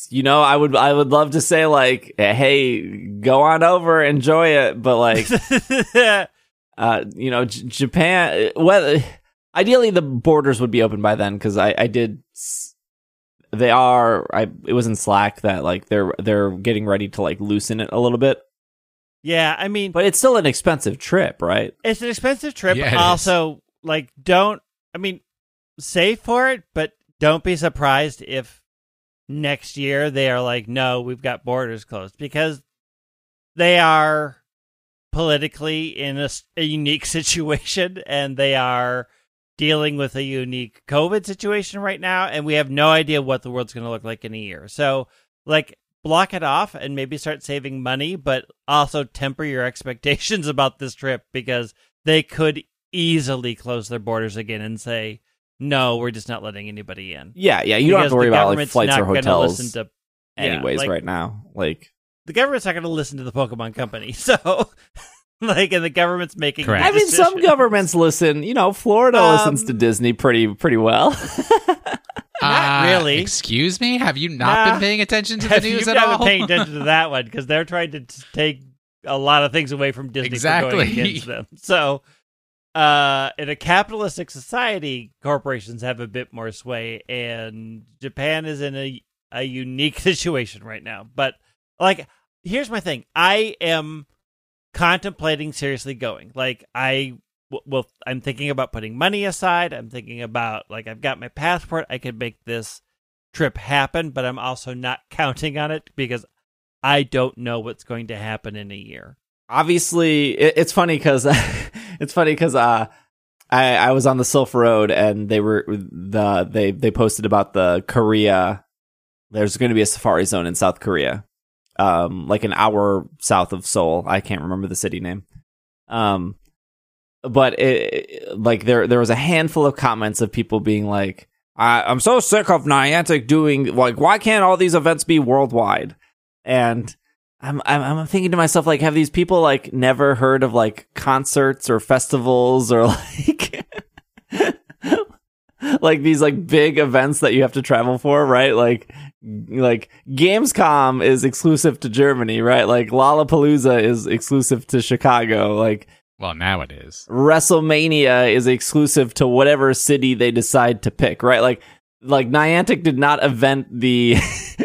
you know i would i would love to say like hey go on over enjoy it but like [LAUGHS] uh you know J- japan well ideally the borders would be open by then because i i did they are i it was in slack that like they're they're getting ready to like loosen it a little bit yeah, I mean, but it's still an expensive trip right it's an expensive trip. Yeah, it is. also, like, don't, I mean, save for it, but don't be surprised if next year they are like, no, we've got borders closed because they are politically in a unique [LAUGHS] situation and they are dealing with a unique COVID situation right now. And we have no idea what the world's going to look like in a year. So, like, block it off and maybe start saving money, but also temper your [LAUGHS] expectations about this trip because they could easily close their borders again and say, no, we're just not letting anybody in. Yeah, yeah. You don't have to worry about like government's flights not or gonna hotels, listen to- yeah, anyways. like- right now, like The government's not going to listen to the Pokemon Company. [LAUGHS] So, like, and the government's making. Correct. I mean, some governments listen. You know, Florida Um, listens to Disney pretty pretty well. [LAUGHS] Not Uh, really. Excuse me? Have you not Nah. been paying attention to the Have news you at not all? been paying attention to [LAUGHS] that one because they're trying to t- take a lot of things away from Disney for going Exactly. against them. So, uh, in a capitalistic society, corporations have a bit more sway, and Japan is in a a unique [LAUGHS] situation right now. But like, here's my thing: I am contemplating seriously going. Like, I well, I'm thinking about putting money aside. I'm thinking about like I've got my passport. I could make this trip happen, but I'm also not [LAUGHS] counting on it because I don't know what's going to happen in a year. Obviously, it's funny because [LAUGHS] it's funny because uh, I I was on the Silph Road and they were the they they posted about the Korea. There's going to be a safari zone in South Korea, um, like an hour south of Seoul. I can't remember the city name. Um, but it, like there there was a handful of comments of people being like, I, "I'm so sick of Niantic doing like why can't all these events be worldwide?" And I'm, I'm I'm thinking to myself like, have these people like never heard of like concerts or festivals or [LAUGHS] like like these like big events that you have to travel for, right? Like like Gamescom is exclusive to Germany, right? Like Lollapalooza is exclusive to Chicago. Like Well, now it is. WrestleMania is exclusive to whatever city they decide to pick, right? Like like Niantic did not event the [LAUGHS]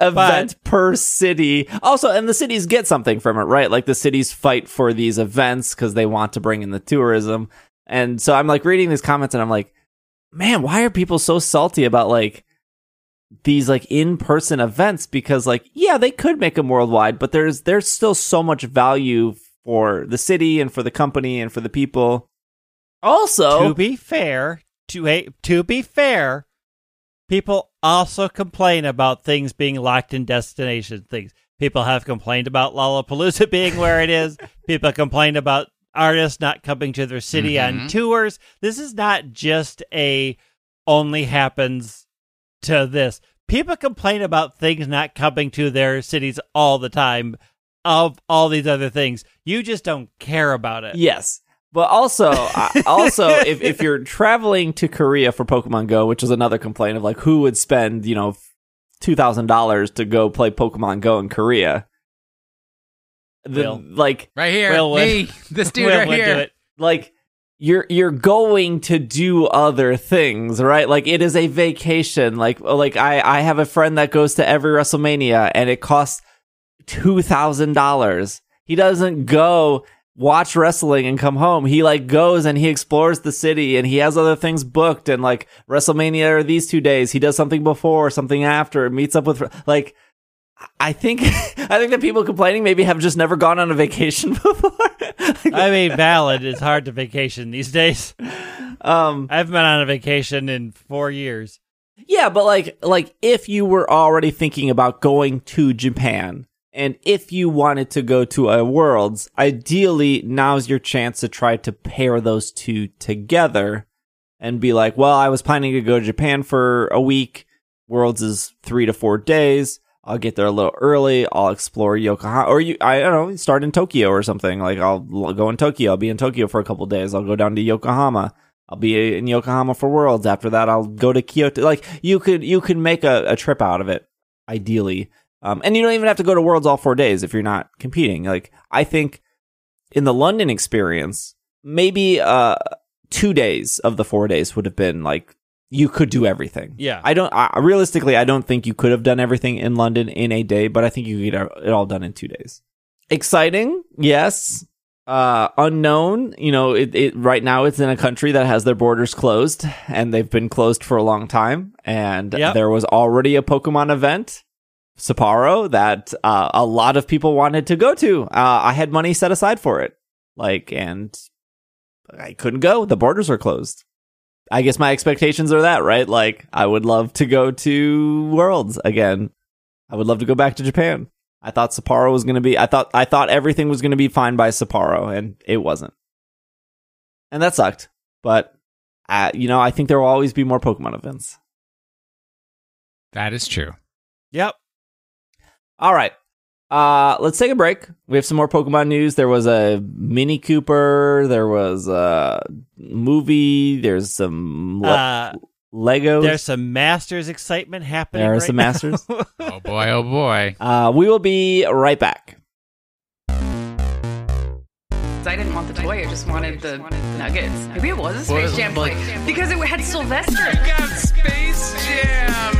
event per city. Also, and the cities get something from it, right? Like the cities fight for these events because they want to bring in the tourism. And so I'm like reading these comments and I'm like, man, why are people so salty about like these like in-person events because like yeah they could make them worldwide but there's there's still so much value for the city and for the company and for the people also to be fair, to a, to be fair, people also complain about things being locked in destination things. People have complained about Lollapalooza [LAUGHS] being where it is. People complain about artists not coming to their city on Mhm. tours. This is not just a only happens to this. People complain about things not coming to their cities all the time of all these other things. You just don't care about it. yes but also [LAUGHS] also if, if you're traveling to korea for pokemon go which is another complaint of like who would spend you know $2000 to go play pokemon go in korea the, Will. like Right here. Will would. me. This dude Will right here. do it. like you're you're going to do other things right like it is a vacation like like i i have a friend that goes to every wrestlemania and it costs $2000 he doesn't go watch wrestling and come home he like goes and he explores the city and he has other things booked and like wrestlemania are these two days he does something before something after meets up with like I think [LAUGHS] I think that people complaining maybe have just never gone on a vacation [LAUGHS] before. I mean, valid. It's hard to vacation these days. um, I haven't been on a vacation in four years. Yeah, but like like if you were already thinking about going to Japan and if you wanted to go to a Worlds, ideally now's your chance to try to pair those two together and be like, well, I was planning to go to Japan for a week. Worlds is 3 to 4 days. I'll get there a little early. I'll explore Yokohama or you I don't know, start in Tokyo or something. Like I'll go in Tokyo. I'll be in Tokyo for a couple days. I'll go down to Yokohama. I'll be in Yokohama for Worlds. After that, I'll go to Kyoto. Like you could, you could make a, a trip out of it, ideally. Um, and you don't even have to go to Worlds all four days if you're not competing. Like I think in the London experience, maybe uh two days of the four days would have been like you could do everything. Yeah. I don't. I, realistically, I don't think you could have done everything in London in a day, but I think you could get it all done in two days. Exciting, yes. Uh, unknown, you know, it, it right now it's in a country that has their borders closed, and they've been closed for a long time. And Yep. there was already a Pokemon event, Sapporo, that uh, a lot of people wanted to go to. Uh, I had money set aside for it, like, and I couldn't go. The borders were closed. I guess my expectations are that, right? Like, I would love to go to Worlds again. I would love to go back to Japan. I thought Sapporo was going to be. I thought I thought everything was going to be fine by Sapporo, and it wasn't. And that sucked. But uh, you know, I think there will always be more Pokemon events. That is true. Yep. All right. Uh, let's take a break. We have some more Pokemon news. There was a Mini Cooper. There was a movie. There's some le- Uh, Legos. there's some Masters excitement happening. There are right some now. Masters. [LAUGHS] Oh boy, oh boy. uh, we will be right back. I didn't want the toy, I just wanted the nuggets. Maybe it was a Space Jam toy. Because it had Sylvester. got Space Jam.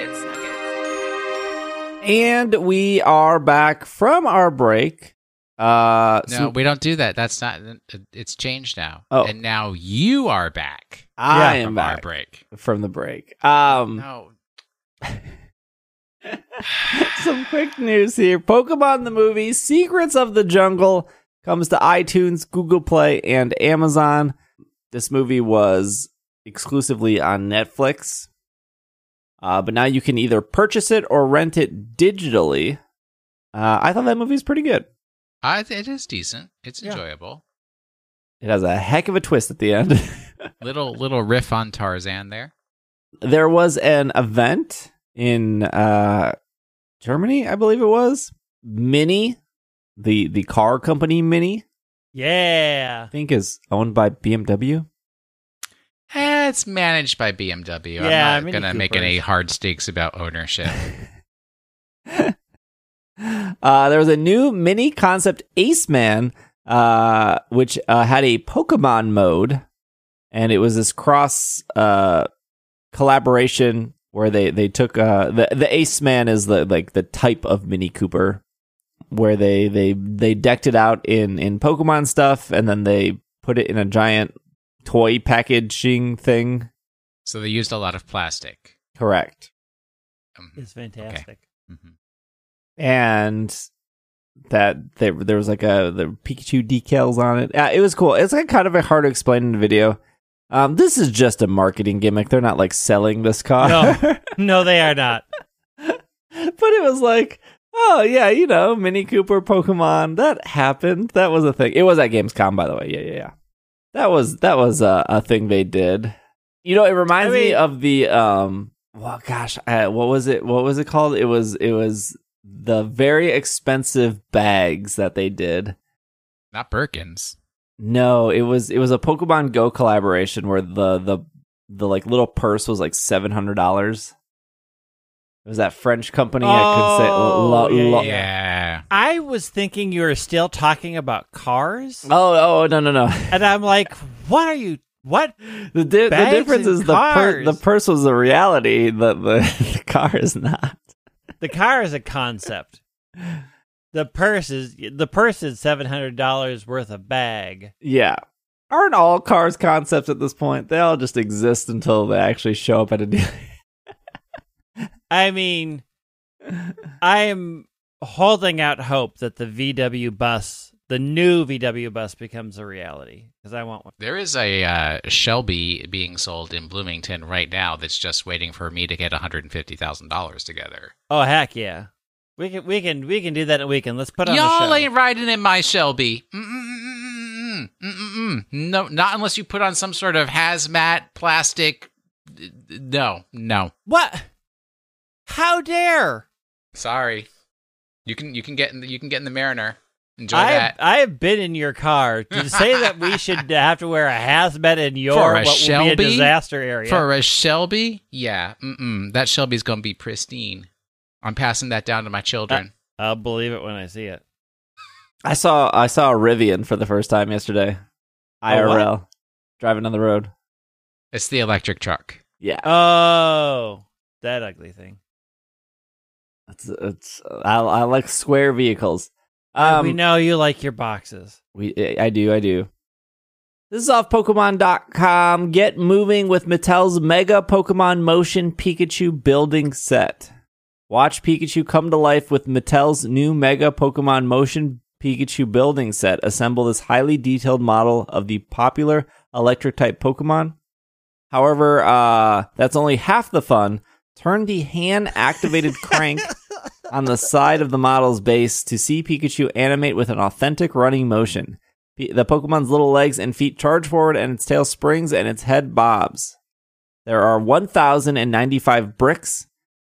nuggets. Nuggets. And we are back from our break. Uh, No, so we don't do that. That's not. It's changed now. Oh. and now you are back. I Yeah, am from our back break. from the break. Um, No, [LAUGHS] some quick news here. Pokemon the movie Secrets of the Jungle comes to iTunes, Google Play, and Amazon. This movie was exclusively on Netflix. Uh, but now you can either purchase it or rent it digitally. Uh, I thought that movie was pretty good. I, it is decent. It's Yeah. enjoyable. It has a heck of a twist at the end. [LAUGHS] Little little riff on Tarzan there. there was an event in uh Germany, I believe it was. Mini, the the car company Mini, Yeah. I think is owned by BMW. Eh, it's managed by BMW. Yeah, I'm not Mini gonna make any hard stakes about ownership. [LAUGHS] uh there was a new Mini concept Aceman uh which uh, had a Pokemon mode and it was this cross uh collaboration where they they took uh the the Aceman is the like the type of Mini Cooper where they they they decked it out in in Pokemon stuff and then they put it in a giant toy packaging thing. so they used a lot of plastic. Correct. Um, It's fantastic. mhm. And that there there was like a the Pikachu decals on it. Uh, it was cool. It's like kind of a hard to explain in the video. Um, this is just a marketing gimmick. They're not like selling this car. No. [LAUGHS] No, they are not. but it was like, oh yeah, you know, Mini Cooper Pokemon. That happened. That was a thing. It was at Gamescom, by the way. Yeah, yeah, yeah. That was that was a, a thing they did. You know, it reminds I me of the um. Well, gosh, uh, what was it? What was it called? It was it was the very expensive bags that they did. Not Birkins. No, it was it was a Pokemon Go collaboration where the the the like little purse was like seven hundred dollars. It was that French company. I could say. Oh, lo- yeah, lo- Yeah. I was thinking you were still talking about cars. Oh, oh no no no! And I'm like, what are you? What? The di- the difference is the per- the purse was a reality. The, the [LAUGHS] the car is not. The car is a concept. The purse is the purse is seven hundred dollars worth of bag. Yeah, aren't all cars concepts at this point? They all just exist until they actually show up at a deal. [LAUGHS] I mean, I am holding out hope that the VW bus, the new VW bus, becomes a reality because I want one. There is a uh, Shelby being sold in Bloomington right now that's just waiting for me to get $150,000 together. Oh heck yeah, we can we can we can do that in a weekend. Let's put on Y'all ain't riding in my Shelby. Mm-mm-mm-mm-mm. Mm-mm-mm. No, not unless you put on some sort of hazmat plastic. No, no. What? How dare! Sorry. You can you can get in the, you can get in the Mariner. Enjoy I that. I have been in your car to [LAUGHS] say that we should have to wear a hazmat in your For a what will be a Shelby? disaster area. For a Shelby, yeah, mm-mm. that Shelby's gonna be pristine. I'm passing that down to my children. I'll believe it when I see it. I saw I saw a Rivian for the first time yesterday. A what? IRL. driving on the road. It's the electric truck. Yeah. Oh, that ugly thing. It's it's I, I like square vehicles. we Um know you like your boxes. we I do, I do. This is off Pokemon.com. Get moving with Mattel's Mega Pokemon Motion Pikachu building set. Watch Pikachu come to life with Mattel's new Mega Pokemon Motion Pikachu building set. Assemble this highly detailed model of the popular electric type Pokemon. However, uh, that's only half the fun. Turn the hand activated [LAUGHS] crank on the side of the model's base to see Pikachu animate with an authentic running motion. The Pokemon's little legs and feet charge forward, and its tail springs and its head bobs. There are 1,095 bricks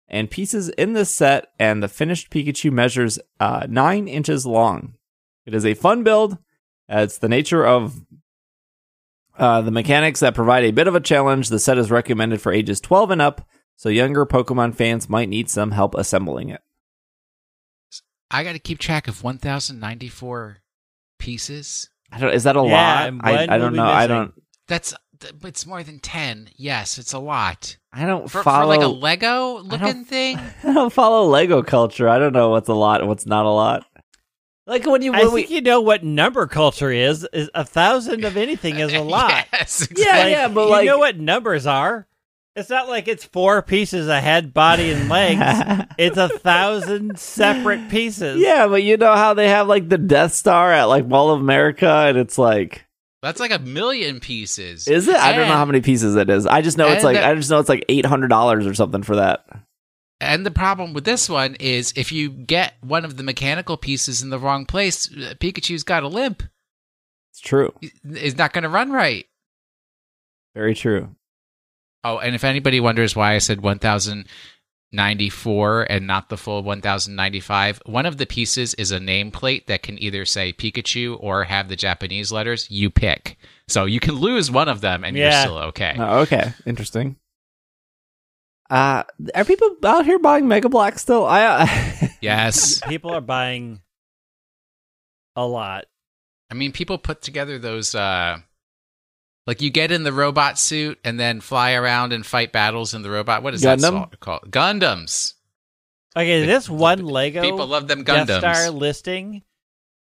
and pieces in this set, and the finished Pikachu measures uh, 9 inches long. It is a fun build. Uh, it's the nature of uh, the mechanics that provide a bit of a challenge. The set is recommended for ages 12 and up, so younger Pokemon fans might need some help assembling it. I got to keep track of 1,094 pieces. I don't. Is that a Yeah, lot? I, I don't know. I don't. That's it's more than 10. Yes, it's a lot. I don't For, for follow. like a Lego looking thing? [LAUGHS] I don't follow Lego culture. I don't know what's a lot and what's not a lot. Like when you I when think you know what number culture is. Is a thousand of anything is a [LAUGHS] lot. yes, Yeah, exactly. yeah, but you like- know what numbers are. It's not like it's four pieces of head, body, and legs. [LAUGHS] it's a thousand separate pieces. yeah, but you know how they have like the Death Star at like Mall of America, and it's like, That's like a million pieces. is it? I don't know how many pieces it is. I just know it's like the- I just know it's like eight hundred dollars or something for that. And the problem with this one is if you get one of the mechanical pieces in the wrong place, uh, Pikachu's got a limp. It's true. It's not going to run right. Very true. Oh, and if anybody wonders why I said 1094 and not the full 1095, one of the pieces is a nameplate that can either say Pikachu or have the Japanese letters. You pick. So you can lose one of them and Yeah. you're still okay. Oh, okay, interesting. Uh, are people out here buying Mega Bloks still? I uh, [LAUGHS] Yes. People are buying a lot. I mean, people put together those, uh, like you get in the robot suit and then fly around and fight battles in the robot. What is that Gundam? song called? Gundams. Okay, this one Lego People love them Gundams. Death Gundams. Star listing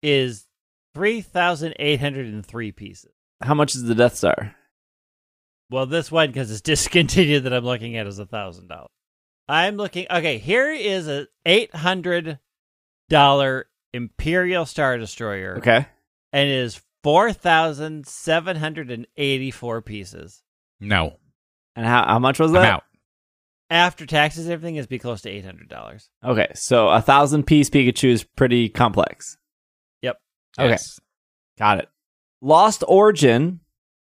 is three thousand eight hundred and three pieces. how much is the Death Star? Well, this one because it's [LAUGHS] discontinued that I'm looking at is a thousand dollars. I'm looking. Okay, here is a eight hundred dollar Imperial Star Destroyer, Okay, and it is four thousand seven hundred and eighty four pieces. No, and how how much was I'm that? out. After taxes, and everything is be close to eight hundred dollars. Okay, so a thousand piece Pikachu is pretty complex. Yep. Okay. Yes. Got it. Lost Origin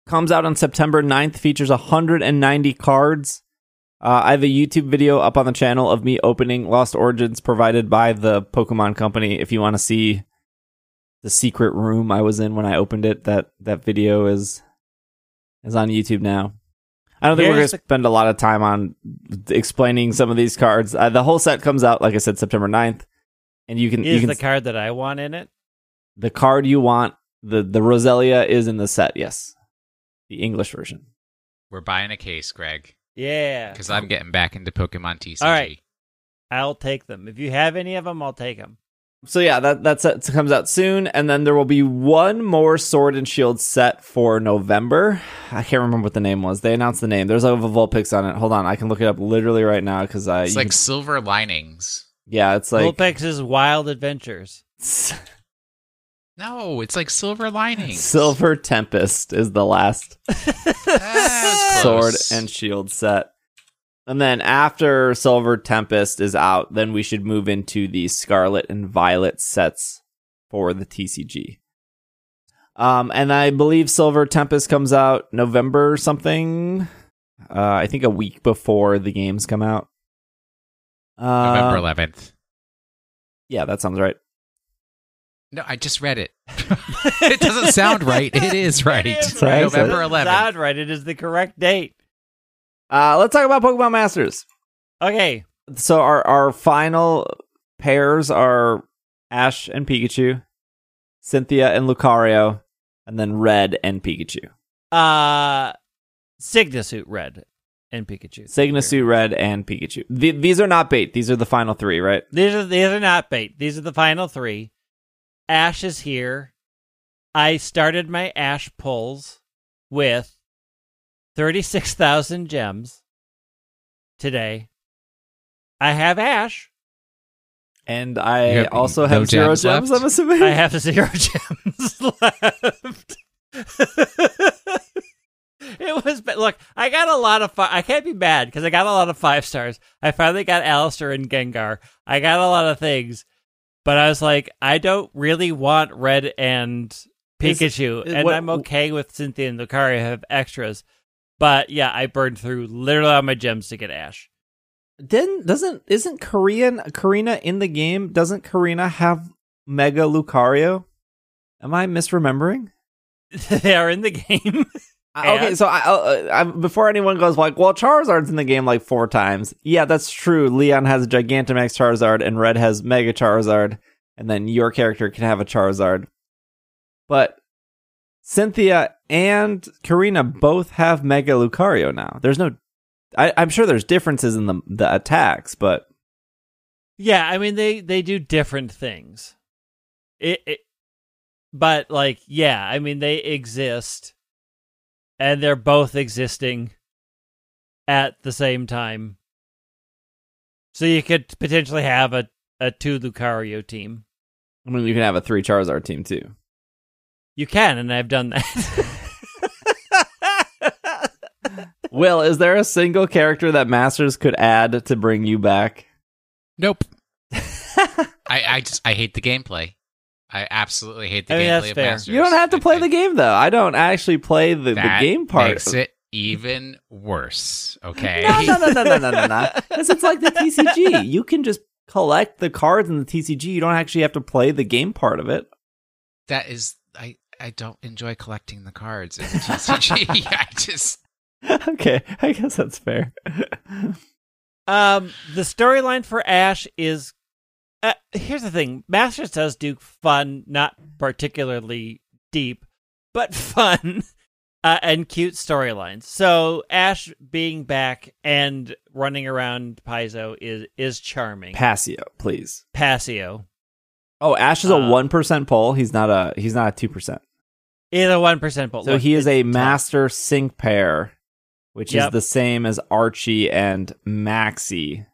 comes out on September 9th, features 190 cards. Uh, I have a YouTube video up on the channel of me opening Lost Origins provided by the Pokemon Company. If you want to see the secret room I was in when I opened it, that that video is is on YouTube now. I don't think we're going to the- spend a lot of time on explaining some of these cards. Uh, the whole set comes out, like I said, September 9th. And you can you Is can the card that I want in it? the card you want the the Roselia is in the set. Yes, the English version. We're buying a case, Greg, Yeah, because I'm getting back into Pokemon TCG. All right. I'll take them. If you have any of them, I'll take them. So yeah, that that set comes out soon, and then there will be one more Sword and Shield set for November. I can't remember what the name was. They announced the name. There's a Vulpix on it. Hold on, I can look it up literally right now because I. It's like can- silver linings. yeah, it's like Vulpix's Wild Adventures. [LAUGHS] No, it's like silver linings. Silver Tempest is the last [LAUGHS] Sword and Shield set. And then after Silver Tempest is out, then we should move into the Scarlet and Violet sets for the TCG. Um, and I believe Silver Tempest comes out November something. Uh, I think a week before the games come out. Uh, November 11th. Yeah, that sounds right. No, I just read it. [LAUGHS] it doesn't sound right. It is [LAUGHS] right. It is right. November It 11th. Sound right. It is the correct date. Uh, let's talk about Pokemon Masters. Okay. So our our final pairs are Ash and Pikachu. Cynthia and Lucario, and then Red and Pikachu. Uh, Sygna Suit Red and Pikachu. Sygna Suit Red and Pikachu. Th- these are not bait. These are the final three, right? These are these are not bait. These are the final three. Ash is here. I started my Ash pulls with thirty six thousand gems today. I have Ash. And I have also no have zero gems gems, left? I'm assuming. I have zero [LAUGHS] gems left. [LAUGHS] it was but look, I got a lot of fi- I can't be mad because I got a lot of five stars. I finally got Alistair and Gengar. I got a lot of things, but I was like, I don't really want Red and Is- Pikachu, is and what- I'm okay with Cynthia and Lucario have extras. But yeah, I burned through literally all my gems to get Ash. Then doesn't isn't Korean Korrina in the game? Doesn't Korrina have Mega Lucario? Am I misremembering? [LAUGHS] they are in the game. [LAUGHS] Uh, Okay, so I, uh, I, before anyone goes like, "Well, Charizard's in the game like four times," yeah, that's true. Leon has a Gigantamax Charizard, and Red has Mega Charizard, and then your character can have a Charizard. But Cynthia and Korrina both have Mega Lucario now. There's no, I, I'm sure there's differences in the the attacks, but Yeah, I mean they they do different things. It, it but like yeah, I mean they exist and they're both existing at the same time. So you could potentially have a a two Lucario team. I mean, you can have a three Charizard team too. You can and I've done that. [LAUGHS] Will, is there a single character that Masters could add to bring you back? Nope. [LAUGHS] I, I just I hate the gameplay. I absolutely hate the I mean, gameplay of fair. Masters. You don't have to play I- the game though. I don't actually play the, the game part. makes it even worse. Okay. No, no, no, no, no, no, no, no. [LAUGHS] Because it's like the TCG. You can just collect the cards in the TCG. You don't actually have to play the game part of it. That is I I don't enjoy collecting the cards in the TCG. [LAUGHS] I just [LAUGHS] okay, I guess that's fair. Um, the storyline for Ash is. Uh, here's the thing: Masters does do fun, not particularly deep, but [LAUGHS] fun uh, and cute storylines. So Ash being back and running around Paizo is is charming. Pasio, please. Pasio Oh, Ash is a Uh, one percent poll. He's not a he's not a two percent. is a one percent bolt. So he is a master sync pair, which Yep. is the same as Archie and Maxie.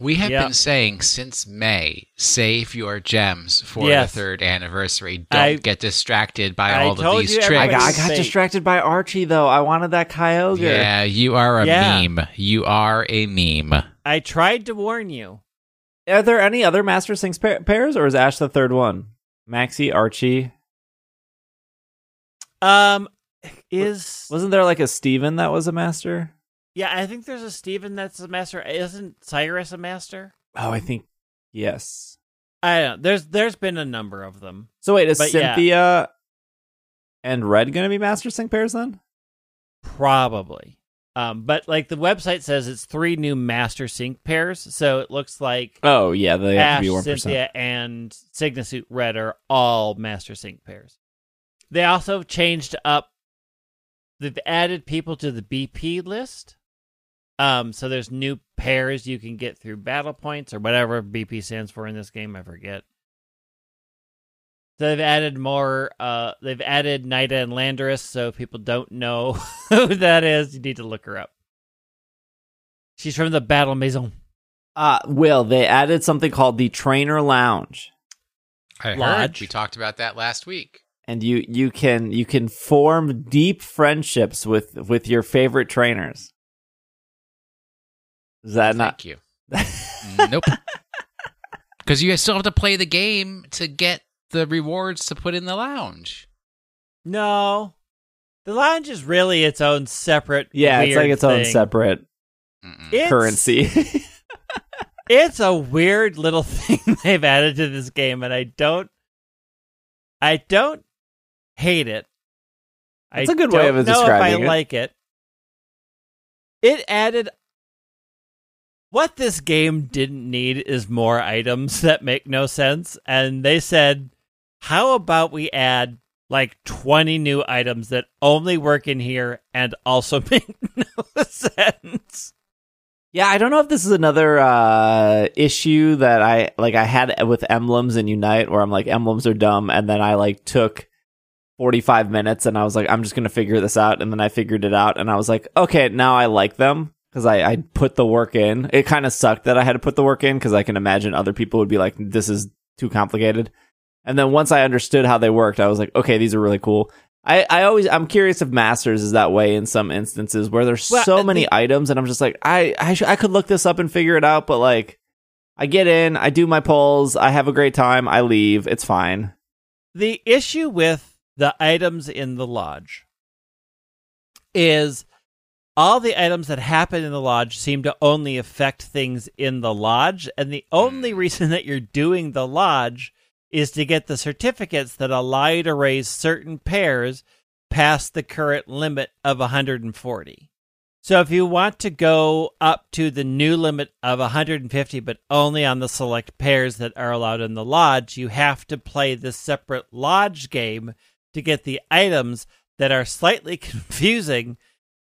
we have Yep. been saying since May, save your gems for Yes. the third anniversary. Don't I- get distracted by I all of these tricks. I got, I got distracted by Archie though. I wanted that Kyogre. Yeah, you are a Yeah. meme. You are a meme. I tried to warn you. Are there any other Master Sync pa- pairs, or is Ash the third one? Maxie, Archie. Um, is Wasn't there like a Steven that was a master? yeah? I think there's a Steven that's a master. Isn't Cyrus a master? Oh, I think yes. I don't know. There's there's been a number of them. So wait, is But yeah. Cynthia and Red going to be Master Sync pairs then? Probably. Um, but like the website says it's three new master sync pairs, so it looks like Oh yeah, they have to be one percent. Cynthia, and Sygna Suit Red are all master sync pairs. They also changed up they've added people to the BP list. Um, so there's new pairs you can get through battle points or whatever BP stands for in this game, I forget. So they've added more. Uh, they've added Nita and Landorus, so if people don't know [LAUGHS] who that is, you need to look her up. She's from the Battle Maison. Uh, Will they added something called the Trainer Lounge, I heard. We talked about that last week. And you you can you can form deep friendships with with your favorite trainers. Is that not? Thank you. nope. [LAUGHS] Because you still have to play the game to get the rewards to put in the lounge. No, the lounge is really its own separate. yeah, it's like its own separate It's- currency. [LAUGHS] It's a weird little [LAUGHS] thing they've added to this game, and I don't, I don't hate it. That's a good way of know if I it. like it. It added. What this game didn't need is more items that make no sense, and they said, how about we add like 20 new items that only work in here and also [LAUGHS] make no sense? Yeah, I don't know if this is another uh, issue that I like. I had with emblems in Unite, where I'm like, emblems are dumb, and then I like took 45 minutes, and I was like, I'm just gonna figure this out, and then I figured it out, and I was like, okay, now I like them because I I put the work in. It kind of sucked that I had to put the work in because I can imagine other people would be like, this is too complicated. And then once I understood how they worked, I was like, okay, these are really cool. I, I always I'm curious if Masters is that way in some instances where there's Well, so uh, many the- items and I'm just like I I, sh- I could look this up and figure it out, but like I get in, I do my polls, I have a great time, I leave, it's fine. The issue with the items in the lodge is all the items that happen in the lodge seem to only affect things in the lodge, and the hmm. only reason [LAUGHS] that you're doing the lodge is to get the certificates that allow you to raise certain pairs past the current limit of 140. So if you want to go up to the new limit of 150, but only on the select pairs that are allowed in the lodge, you have to play this separate lodge game to get the items that are slightly [LAUGHS] confusing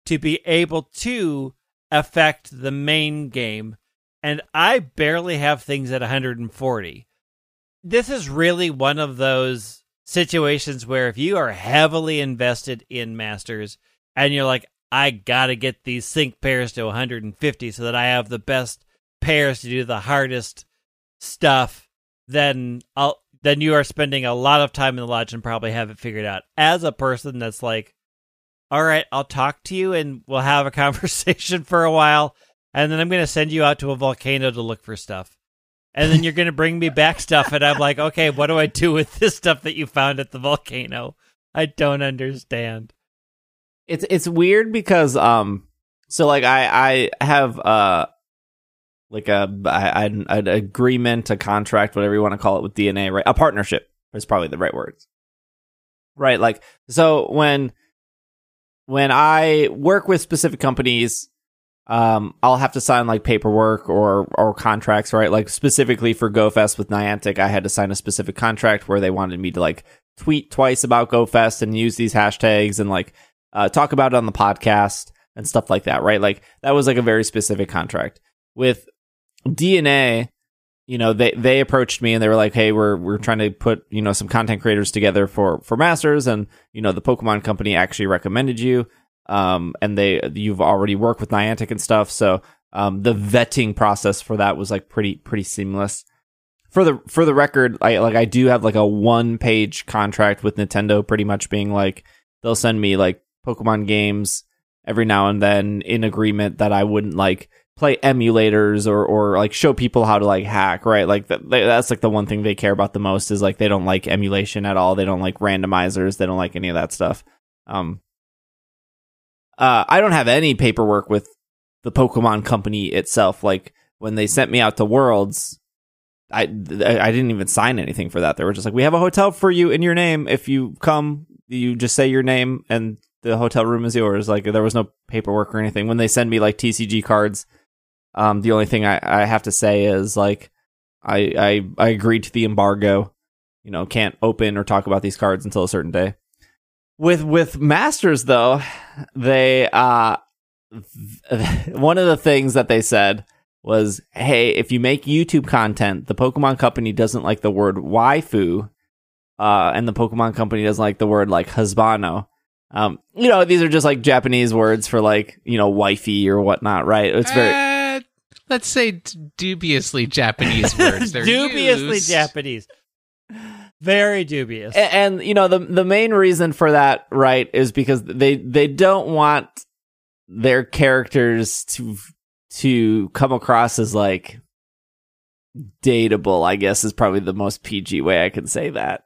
to be able to affect the main game. And I barely have things at 140. This is really one of those situations where if you are heavily invested in Masters and you're like, I gotta get these sync pairs to 150 so that I have the best pairs to do the hardest stuff, then I'll then you are spending a lot of time in the lodge and probably have it figured out. As a person that's like, all right, I'll talk to you and we'll have a [LAUGHS] conversation for a while, and then I'm gonna send you out to a volcano to look for stuff. And then you're gonna bring me back stuff, and I'm like, okay, what do I do with this stuff that you found at the volcano? I don't understand. It's it's weird because um so like I I have uh like a I, an agreement, a contract, whatever you want to call it with DeNA, right? A partnership is probably the right words. Right, like so when when I work with specific companies, um, I'll have to sign like paperwork or or contracts, right? Like specifically for GoFest with Niantic, I had to sign a specific contract where they wanted me to like tweet twice about GoFest and use these hashtags and like uh, talk about it on the podcast and stuff like that, right? Like that was like a very specific contract. With DeNA, you know, they they approached me and they were like, "Hey, we're we're trying to put you know some content creators together for for Masters, and you know the Pokemon Company actually recommended you, um, and they you've already worked with Niantic and stuff, so um, the vetting process for that was like pretty pretty seamless." For the for the record, I like I do have like a one page contract with Nintendo, pretty much being like they'll send me like Pokemon games every now and then in agreement that I wouldn't like play emulators or or like show people how to like hack, right? Like that, that's like the one thing they care about the most is like they don't like emulation at all. They don't like randomizers. They don't like any of that stuff. Um, uh, I don't have any paperwork with the Pokemon Company itself. Like when they sent me out to Worlds, I I didn't even sign anything for that. They were just like, we have a hotel for you in your name. If you come, you just say your name and the hotel room is yours. Like there was no paperwork or anything. When they send me like TCG cards, um, the only thing I, I have to say is like I, I I agreed to the embargo. You know, can't open or talk about these cards until a certain day. With with Masters though, they uh [LAUGHS] one of the things that they said was, "Hey, if you make YouTube content, the Pokemon Company doesn't like the word waifu, uh, and the Pokemon Company doesn't like the word like husbando." Um, you know, these are just like Japanese words for like you know wifey or whatnot, right? It's very Uh, let's say dubiously Japanese [LAUGHS] words. They're Dubiously used. Japanese. Very dubious. A- and, you know the the main reason for that right is because they they don't want their characters to to come across as like dateable i guess is probably the most pg way i can say that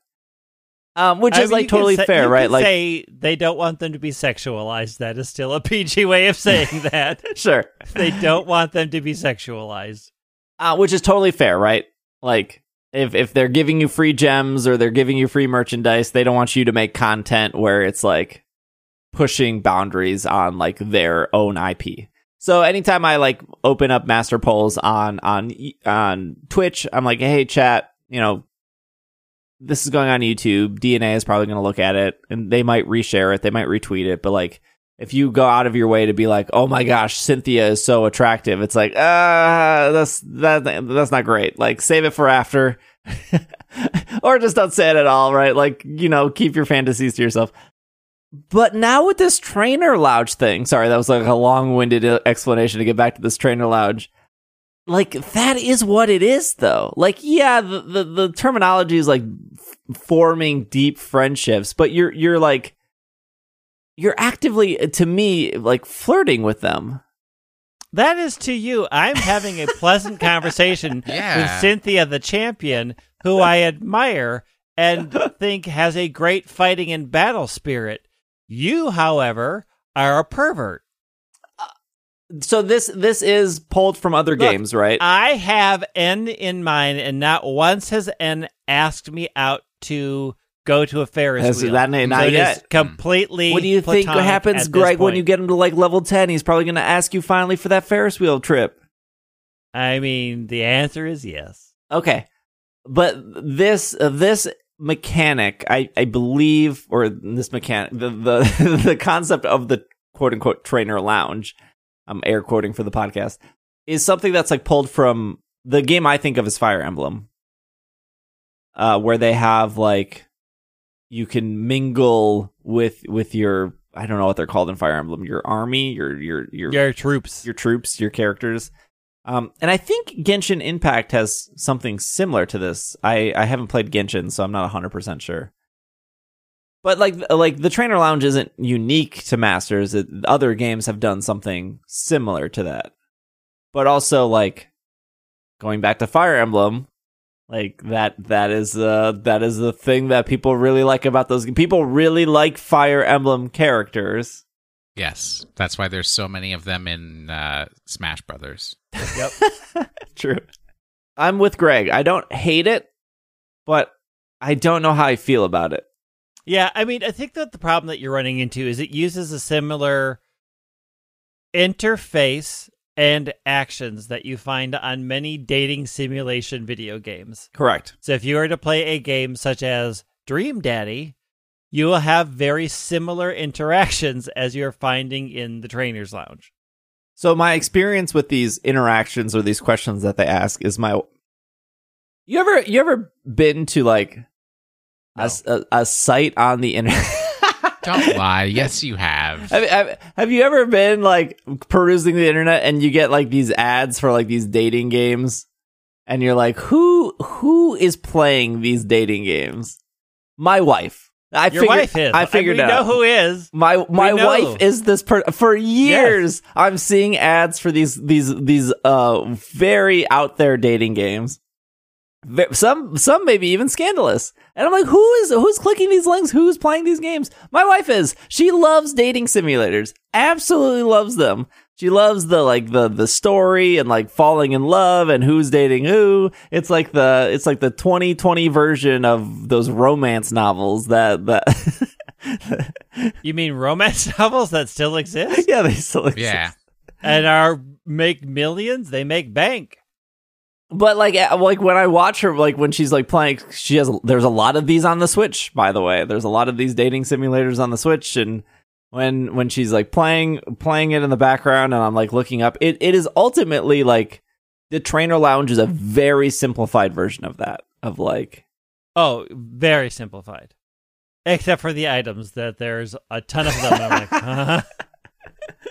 um which I is mean, like totally say- fair right like say they don't want them to be sexualized. That is still a [LAUGHS] PG way of saying [LAUGHS] that. sure they don't want them to be sexualized. uh, which is totally fair right like if if they're giving you free gems or they're giving you free merchandise they don't want you to make content where it's like pushing boundaries on like their own IP. So anytime I like open up master polls on on on Twitch, I'm like, "Hey chat, you know, this is going on YouTube. DeNA is probably going to look at it and they might reshare it, they might retweet it, but like if you go out of your way to be like, "Oh my gosh, Cynthia is so attractive," it's like, ah, that's that that's not great. Like, save it for after, [LAUGHS] or just don't say it at all, right? Like, you know, keep your fantasies to yourself. But now with this trainer lounge thing, sorry, that was like a long-winded uh, explanation to get back to this trainer lounge. Like that is what it is, though. Like, yeah, the the, the terminology is like f- forming deep friendships, but you're you're like you're actively to me like flirting with them. That is to you. I'm having a pleasant [LAUGHS] conversation Yeah. with Cynthia the champion, who I [LAUGHS] admire and think has a great fighting and battle spirit. You, however, are a pervert. So this this is pulled from other Look, games, right? I have N in mind, and not once has N asked me out to go to a Ferris Has wheel. that- not So yet. completely. what do you think happens, Greg, when you get him to like level ten? He's probably going to ask you finally for that Ferris wheel trip. I mean, the answer is yes. Okay, but this uh, this mechanic, I I believe, or this mechanic, the the [LAUGHS] the concept of the quote unquote trainer lounge, I'm air quoting for the podcast, is something that's like pulled from the game I think of as Fire Emblem, uh, where they have like you can mingle with with your I don't know what they're called in Fire Emblem, your army, your your your Your troops. your troops, your characters. Um, and I think Genshin Impact has something similar to this. I, I haven't played Genshin, so I'm not 100% sure. But like like the trainer lounge isn't unique to Masters. It, other games have done something similar to that. But also like going back to Fire Emblem, like that that is uh that is the thing that people really like about those people really like Fire Emblem characters. Yes, that's why there's so many of them in uh, Smash Brothers. Yep, [LAUGHS] true. I'm with Greg. I don't hate it, but I don't know how I feel about it. Yeah, I mean, I think that the problem that you're running into is it uses a similar interface and actions that you find on many dating simulation video games. Correct. So if you were to play a game such as Dream Daddy, you will have very similar interactions [LAUGHS] as you're finding in the trainer's lounge. So my experience with these interactions or these questions that they ask is my You ever you ever been to like a s- a, a site on the internet? [LAUGHS] Don't lie. Yes, you have. Have, have, have you ever been like perusing the internet and you get like these ads for like these dating games and you're like who who is playing these dating games my wife i Your figured wife is. i figured we out know who is. my my wife is this per- for years i'm seeing ads for these these these uh very out there dating games Ve- some some maybe even scandalous and i'm like who is who's clicking these links who's playing these games my wife is she loves dating simulators absolutely loves them she loves the like the the story and like falling in love and who's dating who it's like the it's like the 2020 version of those romance novels that that [LAUGHS] You mean romance [LAUGHS] novels that still exist yeah they still exist. Yeah. and are make millions? They make bank. But like, like when I watch her, like when she's like playing, she has. There's a lot of these on the Switch, by the way. There's a lot of these dating simulators on the Switch, and when when she's like playing playing it in the background, and I'm like looking up, it it is ultimately like the Trainer Lounge is a very simplified version of that. Of like, Oh, very simplified. Except for the items that there's a ton of them. I'm like, [LAUGHS] huh?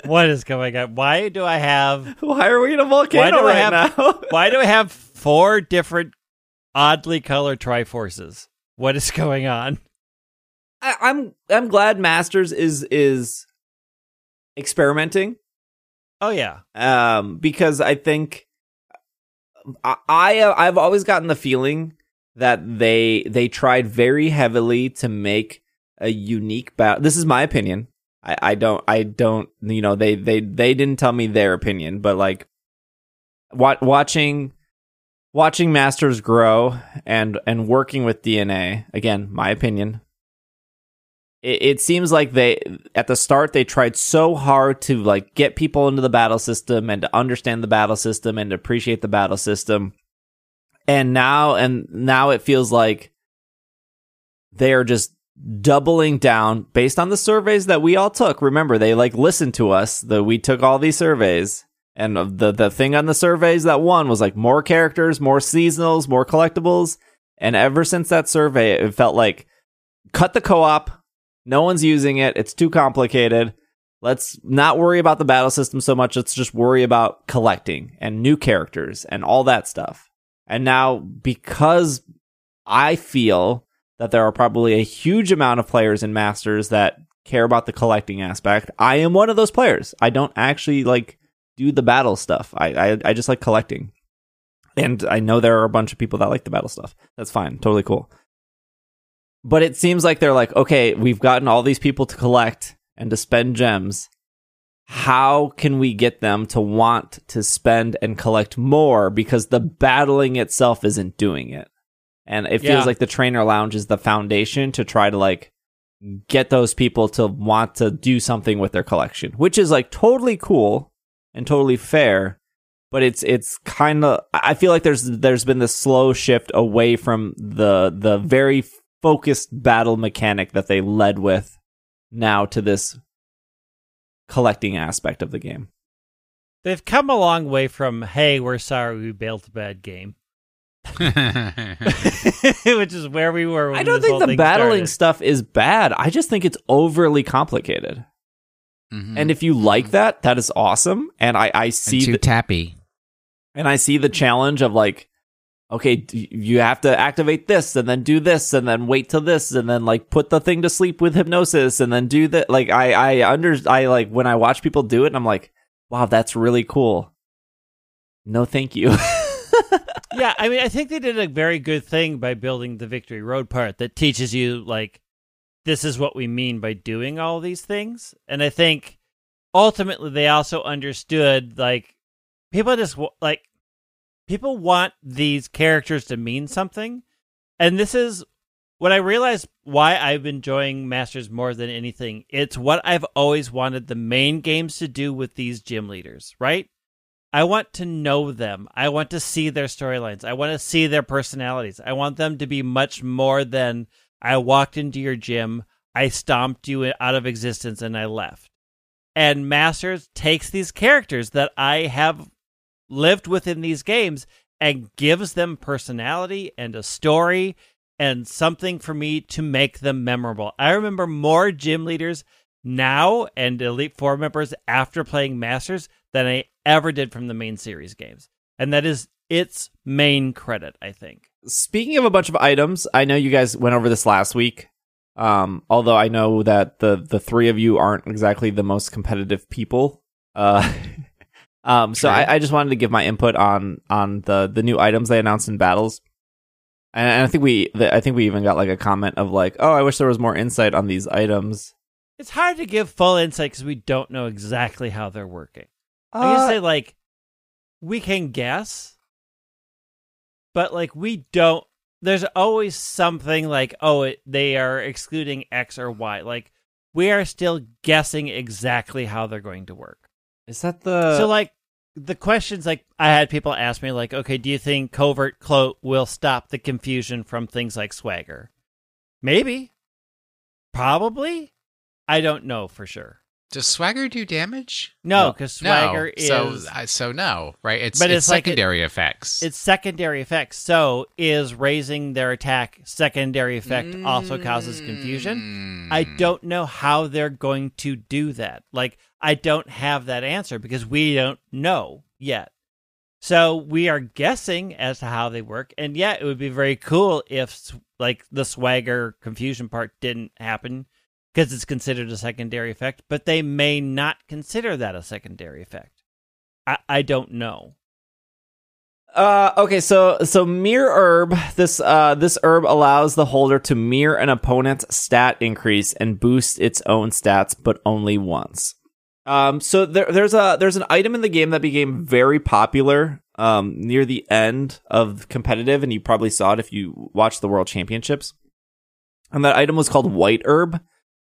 What is going on? Why do I have why are we in a volcano Why do I right have- now? [LAUGHS] why do I have four different oddly colored triforces? What is going on? I, I'm I'm glad Masters is is experimenting. Oh yeah. um, because I think I, I I've always gotten the feeling that they they tried very heavily to make a unique battle. This is my opinion. I, I don't I don't you know they they they didn't tell me their opinion, but like wa- watching watching Masters grow and and working with DeNA again, my opinion. It, it seems like they at the start they tried so hard to like get people into the battle system and to understand the battle system and to appreciate the battle system. And now and now it feels like they are just doubling down based on the surveys that we all took. Remember, they like listened to us. The we took all these surveys, and the the thing on the surveys that won was like more characters, more seasonals, more collectibles. And ever since that survey, it felt like cut the co-op. No one's using it. It's too complicated. Let's not worry about the battle system so much. Let's just worry about collecting and new characters and all that stuff. And now, because I feel that there are probably a huge amount of players in Masters that care about the collecting aspect, I am one of those players. I don't actually like do the battle stuff. I, I, I just like collecting. And I know there are a bunch of people that like the battle stuff. That's fine. Totally cool. But it seems like they're like, okay, we've gotten all these people to collect and to spend gems. How can we get them to want to spend and collect more because the battling itself isn't doing it? And it feels Yeah. like the trainer lounge is the foundation to try to like get those people to want to do something with their collection, which is like totally cool and totally fair. But it's it's kind of I feel like there's there's been this slow shift away from the the very focused battle mechanic that they led with now to this collecting aspect of the game. They've come a long way from "Hey, we're sorry we built a bad game," [LAUGHS] [LAUGHS] which is where we were. When I don't this think whole the battling started. stuff is bad. I just think it's overly complicated. Mhm. And if you like that, that is awesome. And I, I see and too the, tappy. and I see the challenge of like, okay, you have to activate this and then do this and then wait till this and then like put the thing to sleep with hypnosis and then do that. Like I, I under, I like when I watch people do it and I'm like, wow, that's really cool. No, thank you. [LAUGHS] yeah, I mean, I think they did a very good thing by building the Victory Road part that teaches you like this is what we mean by doing all these things. And I think ultimately they also understood like people just like people want these characters to mean something. And this is what I realized why I'm enjoying Masters more than anything. It's what I've always wanted the main games to do with these gym leaders, right? I want to know them. I want to see their storylines. I want to see their personalities. I want them to be much more than I walked into your gym, I stomped you out of existence, and I left. And Masters takes these characters that I have lived within these games and gives them personality and a story and something for me to make them memorable. I remember more gym leaders now and Elite Four members after playing Masters than I ever did from the main series games. And that is its main credit, I think. Speaking of a bunch of items, I know you guys went over this last week. Um, although I know that the the three of you aren't exactly the most competitive people. Uh, [LAUGHS] um, so I, I just wanted to give my input on on the the new items they announced in battles. And, and I think we the, I think we even got like a comment of like, oh, I wish there was more insight on these items. It's hard to give full insight because we don't know exactly how they're working. I can Uh, say like we can guess, but like we don't. There's always something like oh it, they are excluding X or Y. Like we are still guessing exactly how they're going to work. is that the so like the questions like I had people ask me like okay do you think covert cloak will stop the confusion from things like swagger? Maybe, probably. I don't know for sure. Does Swagger do damage? No, because swagger no. is so uh, so no, right? It's But it's, it's like it- secondary effects. It's secondary effects. So is raising their attack secondary effect also causes confusion? I Mm. don't know how they're going to do that. Like I don't have that answer because we don't know yet. So we are guessing as to how they work. And yeah, it would be very cool if like the swagger confusion part didn't happen because it's considered a secondary effect, but they may not consider that a secondary effect. I, I don't know. Uh, okay, so so mirror herb. This uh this herb allows the holder to mirror an opponent's stat increase and boost its own stats, but only once. Um, so there there's a there's an item in the game that became very popular um near the end of competitive, and you probably saw it if you watched the World Championships. And that item was called white herb,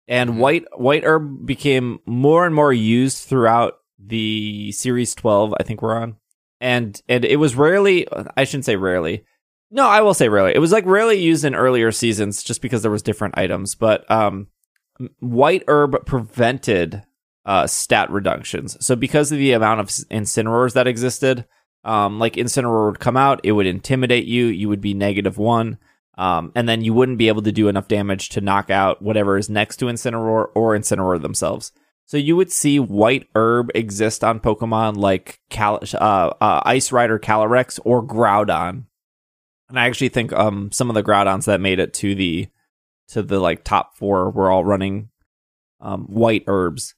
and Mhm. white white herb became more and more used throughout the series 12 i think we're on and and it was rarely i shouldn't say rarely No, I will say rarely. It was like rarely used in earlier seasons just because there was different items, but um white herb prevented uh stat reductions. So because of the amount of s- incineroars that existed, um like incineroar would come out, it would intimidate you, you would be negative 1. Um, and then you wouldn't be able to do enough damage to knock out whatever is next to Incineroar or Incineroar themselves. So you would see white herb exist on Pokemon like Cal- uh, uh, Ice Rider Calyrex or Groudon. And I actually think um some of the Groudons that made it to the to the like top four were all running um white herbs.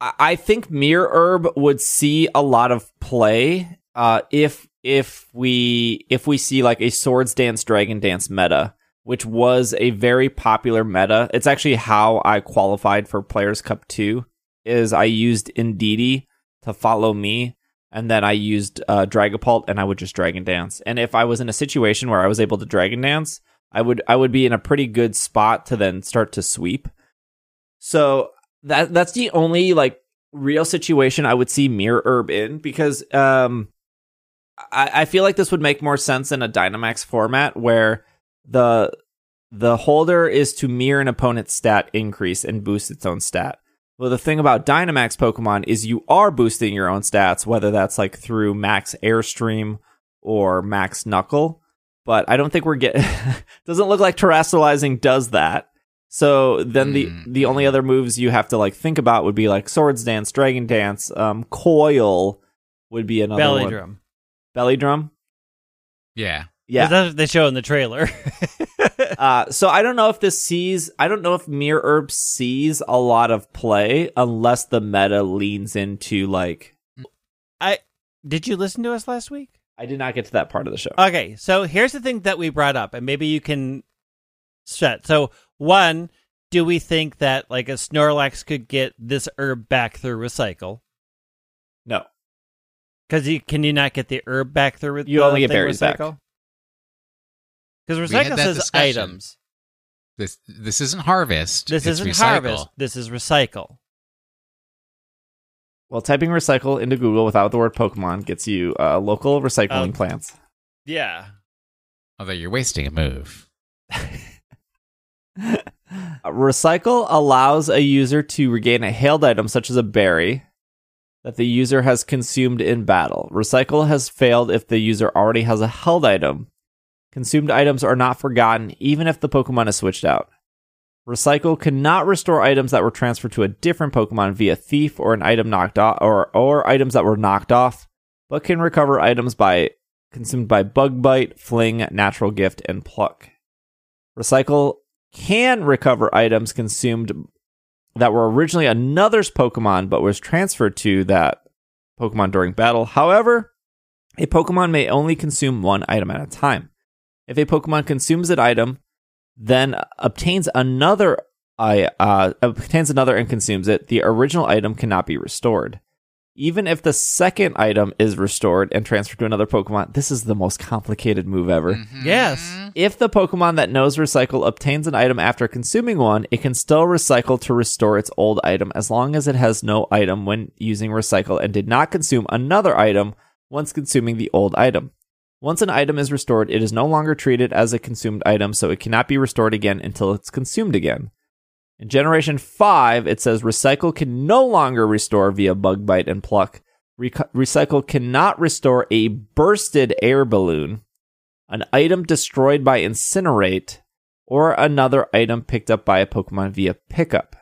I, I think Mirror Herb would see a lot of play uh if if we if we see like a Swords Dance Dragon Dance meta, which was a very popular meta. It's actually how I qualified for Players Cup 2 is I used Indeedee to follow me and then I used uh, Dragapult, and I would just Dragon Dance. And if I was in a situation where I was able to Dragon Dance, I would I would be in a pretty good spot to then start to sweep. So that that's the only like real situation I would see Mirror Herb in because um I, I feel like this would make more sense in a Dynamax format where the the holder is to mirror an opponent's stat increase and boost its own stat. Well, the thing about Dynamax Pokemon is you are boosting your own stats, whether that's like through Max Airstream or Max Knuckle. But I don't think we're getting. [LAUGHS] doesn't look like Terastallizing does that. So then the Mm. the only other moves you have to like think about would be like Swords Dance, Dragon Dance, um, Coil would be another Belly one. drum. Belly Drum. Yeah. Yeah. That's what they show in the trailer. [LAUGHS] Uh, so I don't know if this sees. I don't know if Mirror Herb sees a lot of play unless the meta leans into like. I did you listen to us last week? I did not get to that part of the show. Okay, so here's the thing that we brought up, and maybe you can set. So, one, do we think that like a Snorlax could get this herb back through recycle? no, Because you can you not get the herb back through? You the only get thing berries back. recycle? Because We had recycle says discussion. items. This this isn't harvest. This it's isn't recycle. harvest. This is recycle. well, typing recycle into Google without the word Pokemon gets you uh, local recycling Um, plants. Yeah. Although you're wasting a move. [LAUGHS] Recycle allows a user to regain a hailed item, such as a berry, that the user has consumed in battle. Recycle has failed if the user already has a held item. Consumed items are not forgotten, even if the Pokemon is switched out. Recycle cannot restore items that were transferred to a different Pokemon via thief or an item knocked off, or, or items that were knocked off, but can recover items by consumed by Bug Bite, Fling, Natural Gift, and Pluck. Recycle can recover items consumed that were originally another's Pokemon but was transferred to that Pokemon during battle. However, a Pokemon may only consume one item at a time. If a Pokemon consumes an item, then obtains another uh, obtains another and consumes it, the original item cannot be restored. Even if the second item is restored and transferred to another Pokemon, this is the most complicated move ever. Mhm. Yes. If the Pokemon that knows recycle obtains an item after consuming one, it can still recycle to restore its old item as long as it has no item when using recycle and did not consume another item once consuming the old item. Once an item is restored, it is no longer treated as a consumed item, so it cannot be restored again until it's consumed again. In Generation 5, it says Recycle can no longer restore via Bug Bite and Pluck. Reco- recycle cannot restore a bursted air balloon, an item destroyed by Incinerate, or another item picked up by a Pokemon via pickup.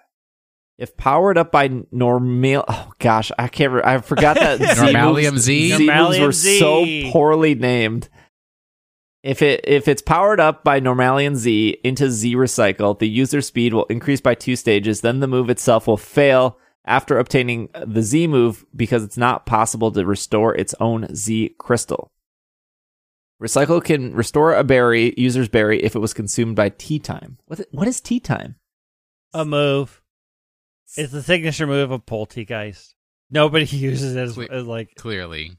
If powered up by normal, [LAUGHS] oh gosh, I can't. Re- I forgot that [LAUGHS] Z Normalium moves, Z? Z moves were Z. so poorly named. If it if it's powered up by Normalium Z into Z Recycle, the user speed will increase by two stages. Then the move itself will fail after obtaining the Z move because it's not possible to restore its own Z crystal. Recycle can restore a berry, user's berry, if it was consumed by tea time. What what is tea time? A move. It's the signature move of Polteageist. Nobody [LAUGHS] uses it as, Cle- as like Clearly.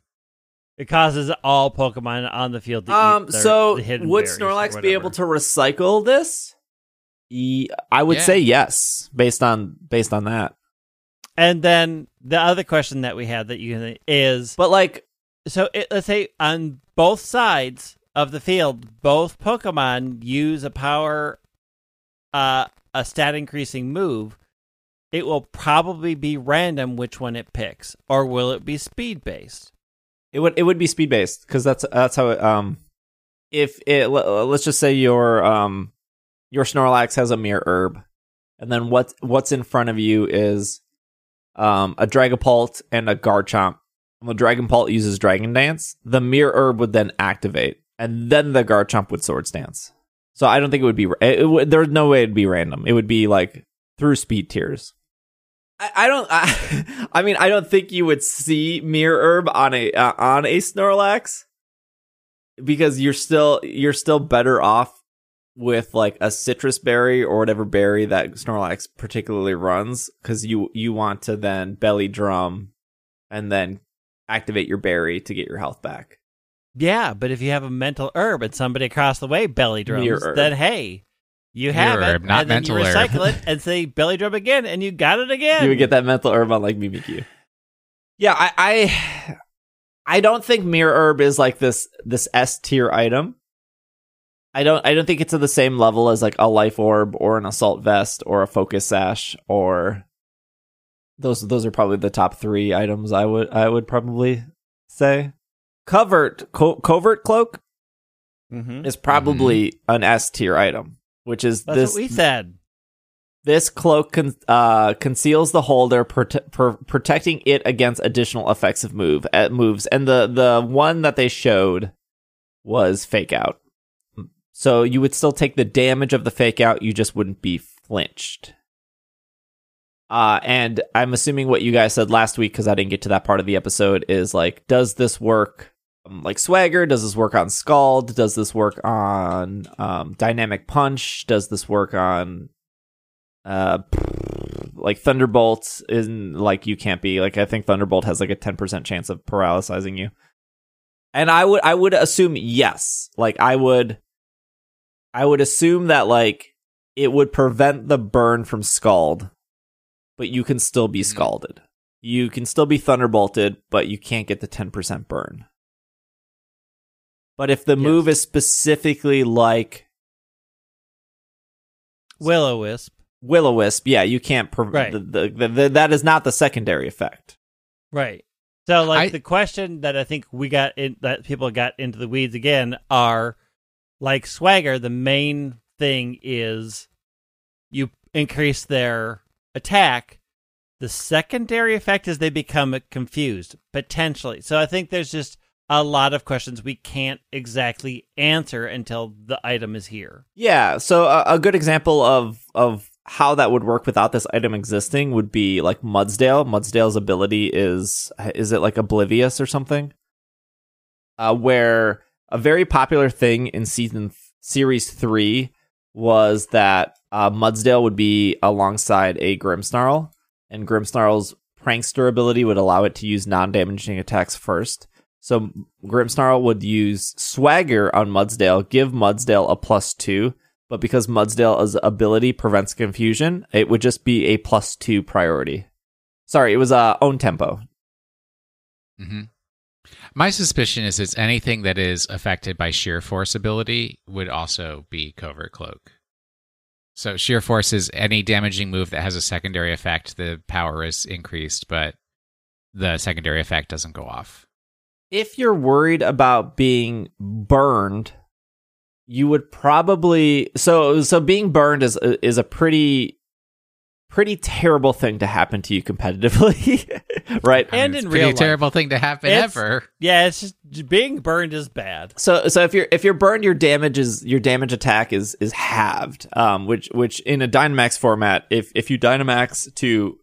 It causes all Pokemon on the field to Um, their, so the hidden would Snorlax be able to recycle this? Ye- I would Yeah. say yes, based on based on that. And then the other question that we had that you can is But like, so it, let's say on both sides of the field, both Pokemon use a power, uh, a stat increasing move, it will probably be random which one it picks, or will it be speed based? It would it would be speed based because that's that's how it, um if it le- let's just say your um your Snorlax has a Mirror Herb, and then what what's in front of you is um a Dragapult and a Garchomp. And the Dragapult uses Dragon Dance. The Mirror Herb would then activate, and then the Garchomp would Swords Dance. So I don't think it would be. It, it there's no way it'd be random. It would be like through speed tiers. I, don't. I, [LAUGHS] I mean, I don't think you would see Mirror Herb on a uh, on a Snorlax because you're still you're still better off with like a Sitrus berry or whatever berry that Snorlax particularly runs because you you want to then belly drum and then activate your berry to get your health back. Yeah, but if you have a mental herb and somebody across the way belly drums, then hey, you have Mere it, herb, not and then you mental herb. recycle it and say belly drum again, and you got it again. You would get that mental herb on like Mimikyu. Yeah, I, I I don't think Mirror Herb is like this this S tier item. I don't I don't think it's at the same level as like a life orb or an assault vest or a focus sash or those those are probably the top three items I would I would probably say. Covert co- covert cloak Mhm. is probably an S tier item, which is That's this what we said. this cloak con- uh, conceals the holder, prote- per- protecting it against additional effects of move uh, moves. And the the one that they showed was fake out. So you would still take the damage of the fake out. You just wouldn't be flinched. Uh, and I'm assuming what you guys said last week because I didn't get to that part of the episode is like, does this work um, like Swagger? Does this work on Scald? Does this work on um, Dynamic Punch? Does this work on uh like thunderbolt isn't like you can't be like i think thunderbolt has like a 10% chance of paralyzing you and i would i would assume yes like i would i would assume that like it would prevent the burn from scald but you can still be scalded you can still be thunderbolted but you can't get the 10% burn but if the Yes. move is specifically like Will o wisp. will o wisp yeah you can't pre- Right. the, the, the, the, that is not the secondary effect Right. So, like I- the question that I think we got in that people got into the weeds again are like swagger. The main thing is you increase their attack. The secondary effect is they become confused potentially. So I think there's just a lot of questions we can't exactly answer until the item is here. Yeah, so a, a good example of of how that would work without this item existing would be like Mudsdale. Mudsdale's ability is is it like oblivious or something? Uh, where a very popular thing in season th- series three was that uh, Mudsdale would be alongside a Grimmsnarl, and Grimmsnarl's prankster ability would allow it to use non-damaging attacks first. So Grimmsnarl would use Swagger on Mudsdale, give Mudsdale a plus two, but because Mudsdale's ability prevents confusion, it would just be a plus two priority. Sorry, it was uh, own tempo. hmm My suspicion is it's anything that is affected by sheer force ability would also be covert cloak. So sheer force is any damaging move that has a secondary effect. The power is increased, but the secondary effect doesn't go off. If you're worried about being burned, you would probably so so being burned is is a pretty pretty terrible thing to happen to you competitively, [LAUGHS] right? I mean, And it's in real life. terrible thing to happen It's- ever. Yeah, it's just being burned is bad. So so if you're if you're burned, your damage is your damage attack is is halved. Um, which which in a Dynamax format, if if you Dynamax to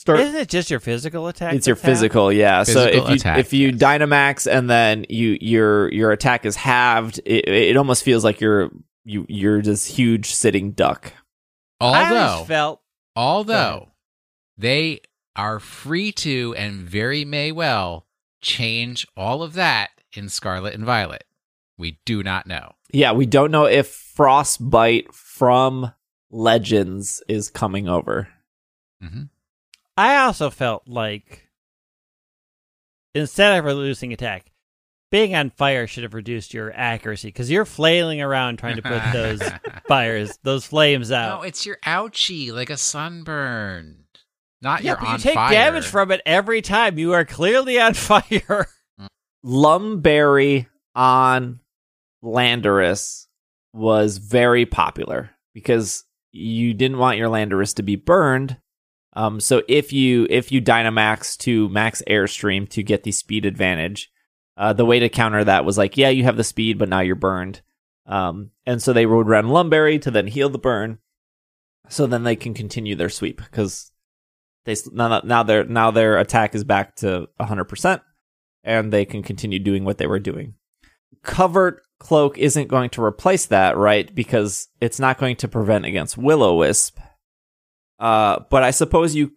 start, Isn't it just your physical attack? it's your that's half? physical, yeah. so if you attack, if you yes. Dynamax and then you your your attack is halved, it it almost feels like you're you you're this huge sitting duck. I Although, felt although they are free to and very may well change all of that in Scarlet and Violet. We do not know. Yeah, we don't know if Frostbite from Legends is coming over. hmm I also felt like instead of reducing attack, being on fire should have reduced your accuracy because you're flailing around trying to put those [LAUGHS] fires, those flames out. No, it's your ouchie, like a sunburn. Not yeah, you're but you take fire. damage from it every time. You are clearly on [LAUGHS] fire. Lum Berry on Landorus was very popular because you didn't want your Landorus to be burned. Um, so if you if you Dynamax to max airstream to get the speed advantage, uh, the way to counter that was like, yeah, you have the speed, but now you're burned. Um, and so they would run Lum Berry to then heal the burn, so then they can continue their sweep because they now now their now their attack is back to 100 percent and they can continue doing what they were doing. Covert Cloak isn't going to replace that, right? Because it's not going to prevent against Will-O-Wisp. Uh, but I suppose you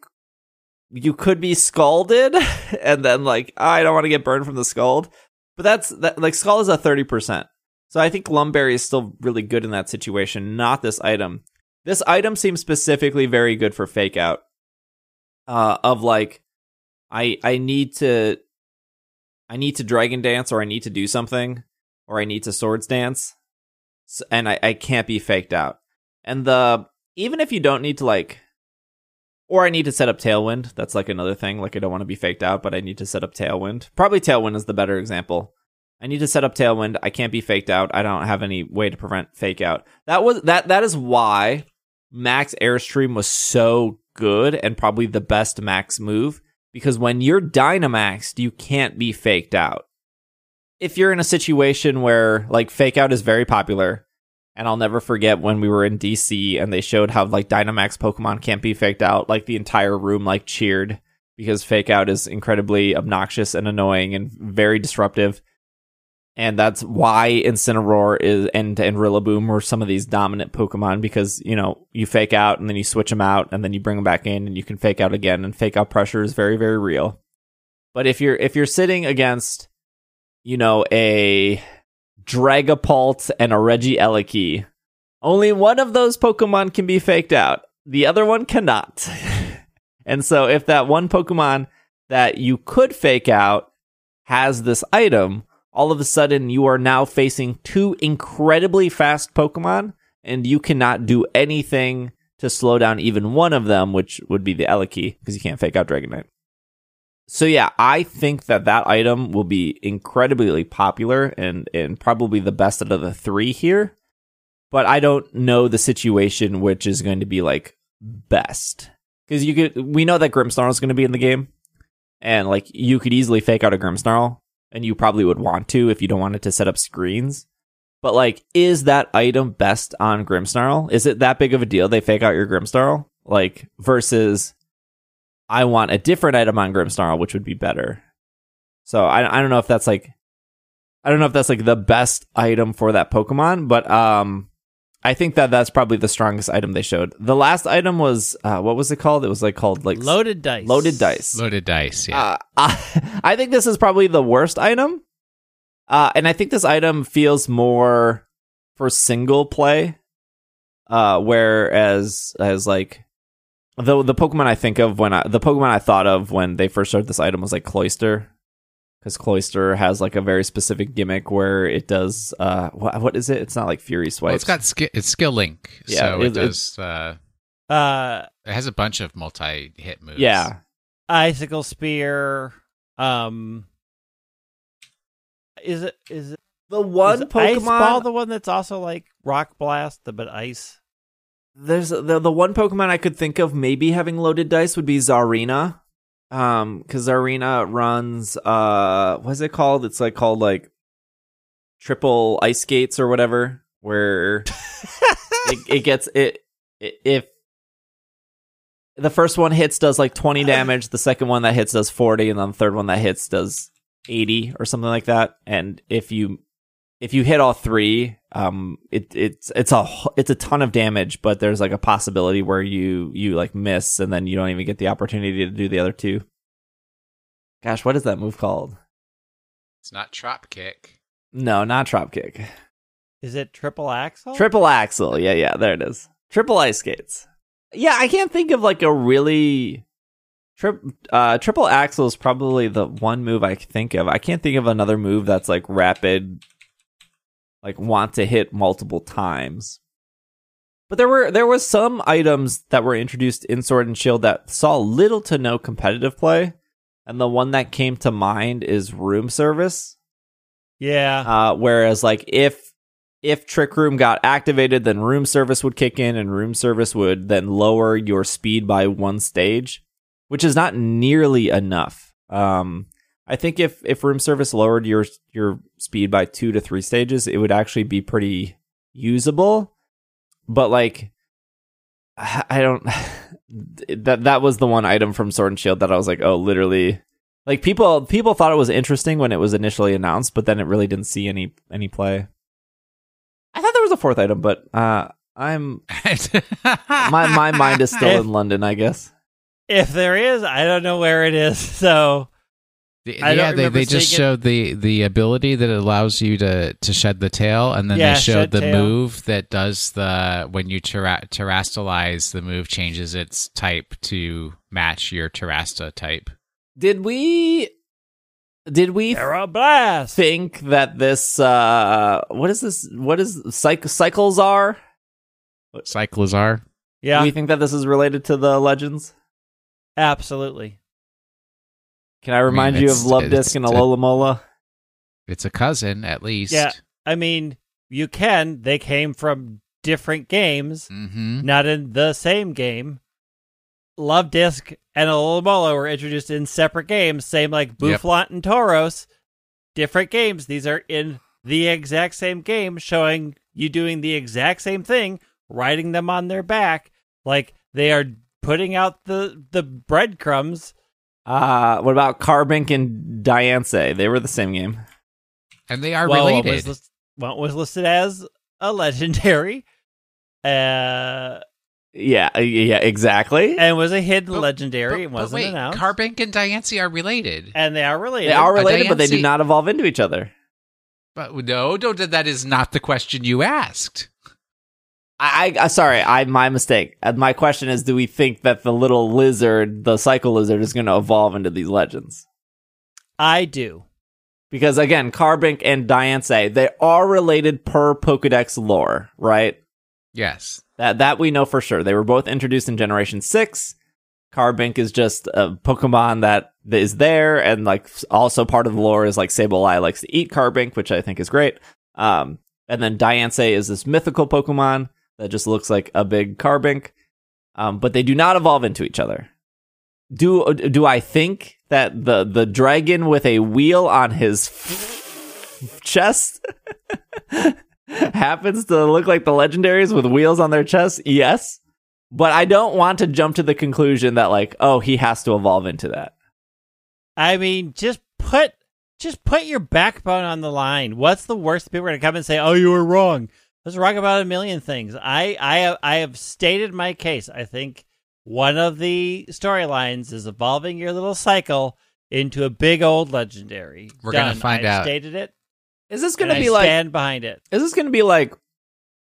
you could be scalded, [LAUGHS] and then like "Oh, I don't want to get burned from the scald. But that's that like scald is a thirty percent. So I think Lum Berry is still really good in that situation. Not this item. This item seems specifically very good for fake out. Uh, of like, I I need to I need to dragon dance or I need to do something or I need to swords dance and I, I can't be faked out. And the even if you don't need to like or I need to set up tailwind, that's like another thing. Like I don't want to be faked out, but I need to set up tailwind. Probably tailwind is the better example. I need to set up tailwind. I can't be faked out. I don't have any way to prevent fake out. That was that that is why Max Airstream was so good and probably the best max move because when you're Dynamaxed, you can't be faked out. If you're in a situation where like fake out is very popular, and I'll never forget when we were in DC and they showed how like Dynamax Pokemon can't be faked out, like the entire room like cheered because fake out is incredibly obnoxious and annoying and very disruptive. And that's why Incineroar is and and Rillaboom were some of these dominant Pokemon because you know you fake out and then you switch them out and then you bring them back in and you can fake out again and fake out pressure is very very real. But if you're if you're sitting against you know a Dragapult and a Reggie Regieleki, only one of those Pokemon can be faked out. The other one cannot. [LAUGHS] and so if that one Pokemon that you could fake out has this item, all of a sudden you are now facing two incredibly fast Pokemon, and you cannot do anything to slow down even one of them, which would be the Eleki, because you can't fake out Dragonite. So yeah, I think that that item will be incredibly popular and and probably the best out of the three here. But I don't know the situation which is going to be like best because you could we know that Grimmsnarl is going to be in the game, and like you could easily fake out a Grimmsnarl, and you probably would want to if you don't want it to set up screens. But like, is that item best on Grimmsnarl? Is it that big of a deal they fake out your Grimmsnarl? Like versus I want a different item on Grimmsnarl, which would be better. So I I don't know if that's like I don't know if that's like the best item for that Pokemon, but um I think that that's probably the strongest item they showed. The last item was uh what was it called? It was like called like Loaded dice. loaded dice. Loaded dice, yeah. Uh, [LAUGHS] I think this is probably the worst item. Uh, and I think this item feels more for single play. Uh, whereas as like the the Pokemon I think of when I the Pokemon I thought of when they first started this item was like Cloyster. Because Cloyster has like a very specific gimmick where it does uh what, what is it? It's not like Fury Swipes. well, it's got ski- it's skill link, Yeah, so it- it, does. Uh, Uh, it has a bunch of multi hit moves. yeah. icicle spear. Um, is it is it The one is ice Pokemon ball the one that's also like rock blast but ice? There's the the one Pokemon I could think of maybe having loaded dice would be Zarina. Um, because Zarina runs uh what's it called? It's like called like triple ice skates or whatever, where [LAUGHS] it, it gets it, it if the first one hits does like 20 [LAUGHS] damage, the second one that hits does 40, and then the third one that hits does 80 or something like that. And if you if you hit all three, um, it it's it's a h- it's a ton of damage, but there's like a possibility where you you like miss, and then you don't even get the opportunity to do the other two. Gosh, what is that move called? It's not Trop Kick. No, not drop kick. Is it triple axel? Triple axel. Yeah, yeah, there it is. Triple ice skates. Yeah, I can't think of like a really Trip, uh, triple axel is probably the one move I think of. I can't think of another move that's like rapid, like want to hit multiple times. But there were there was some items that were introduced in Sword and Shield that saw little to no competitive play, and the one that came to mind is room service. Yeah. Uh, whereas like if if Trick Room got activated, then room service would kick in, and room service would then lower your speed by one stage, which is not nearly enough. Um, I think if if room service lowered your your speed by two to three stages, it would actually be pretty usable. But like, [SIGHS] I don't. [SIGHS] that that was the one item from Sword and Shield that I was like, oh, literally. Like people people thought it was interesting when it was initially announced, but then it really didn't see any any play. I thought there was a fourth item, but uh, I'm [LAUGHS] my my mind is still in London, I guess. if there is, I don't know where it is. [LAUGHS] So The- I yeah, they, they just it. showed the the ability that allows you to to shed the tail, and then Yeah, they showed the tail. move that does the when you terra- terastallize, the move changes its type to match your terrasta type. Did we did we blast. think that this uh what is this what is cyc- cycles are? Cyclizar. Yeah, Do we think that this is related to the legends? absolutely. Can I remind you of Love it's- Disc and it's- Alola Mola? It's a cousin, at least. Yeah. I mean, you can. They came from different games, Mm-hmm. not in the same game. Lovdisc and Alomomola were introduced in separate games, same like Yep. And Tauros. Different games. These are in the exact same game, showing you doing the exact same thing, riding them on their back. Like they are putting out the the breadcrumbs. Uh what about Carbink and Diancie? They were the same game. And they are Well, related. One was, lis- one was listed as a legendary, uh, Yeah, uh, yeah, exactly. and was a hidden But- legendary. but, it but wasn't wait, announced. Carbink and Diancie are related. and they are related. They are related, but they do not evolve into each other. But no, no, that is not the question you asked. I, I sorry, I my mistake. Uh, My question is: Do we think that the little lizard, the cycle lizard, is going to evolve into these legends? I do. Because again, Carbink and Diancie, they are related per Pokedex lore, right? Yes. That that we know for sure. They were both introduced in Generation Six. Carbink is just a Pokemon that is there, and like also part of the lore is like Sableye likes to eat Carbink, which I think is great. Um, and then Diancie is this mythical Pokemon that just looks like a big Carbink, um, but they do not evolve into each other. Do do I think that the the dragon with a wheel on his [LAUGHS] chest [LAUGHS] happens to look like the legendaries with wheels on their chest? Yes. But I don't want to jump to the conclusion that like, oh, he has to evolve into that. I mean, just put just put your backbone on the line. What's the worst? People are going to come and say, "Oh, you were wrong." I was wrong about a million things. I I have, I have stated my case. I think one of the storylines is evolving your little cycle into a big old legendary. We're gonna Done. find I've out. Stated it. Is this going to I be like stand behind it. is this going to be like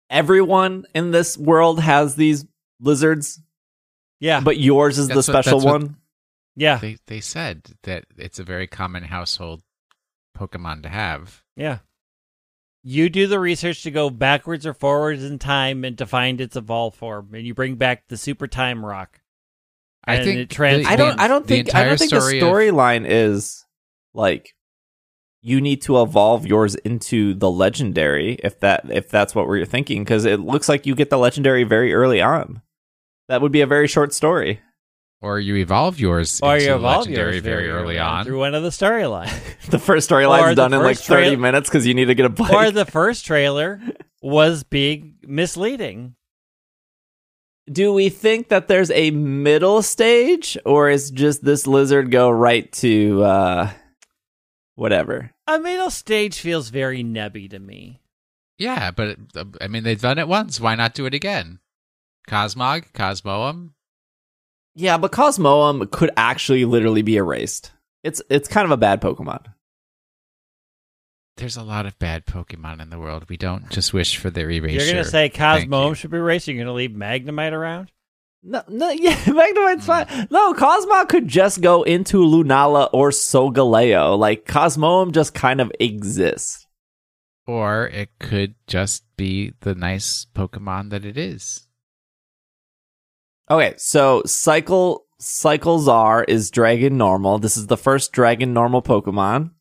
everyone in this world has these lizards, Yeah, but yours is the That's what- special what- one? yeah, They they said that it's a very common household Pokemon to have. yeah. You do the research to go backwards or forwards in time and to find its evolved form, and you bring back the super time rock. I think it trans- I don't. I don't the think. I don't think the story of- storyline is like you need to evolve yours into the legendary. If that if that's what we're thinking, because it looks like you get the legendary very early on. That would be a very short story. Or you evolve yours Or into you evolve legendary yours very very early on. through one of the storylines. [LAUGHS] [LAUGHS] The first Or storyline's done in like thirty trail- minutes because you need to get a bike. or the first trailer was being misleading. Do we think that there's a middle stage, or is just this lizard go right to uh whatever? A middle stage feels very nebby to me. Yeah, but uh, I mean they've done it once. Why not do it again? Cosmog, Cosmoem. Yeah, but Cosmoem could actually literally be erased. It's it's kind of a bad Pokemon. There's a lot of bad Pokemon in the world. We don't just wish for their erasure. You're going to say Thank Cosmo you. should be erased. You're going to leave Magnemite around? No, no, [LAUGHS] yeah, Magnemite's fine. No, Cosmo could just go into Lunala or Solgaleo. Like, Cosmoem just kind of exists. Or it could just be the nice Pokemon that it is. Okay, so Cycle Cyclizar is Dragon Normal. This is the first Dragon Normal Pokemon.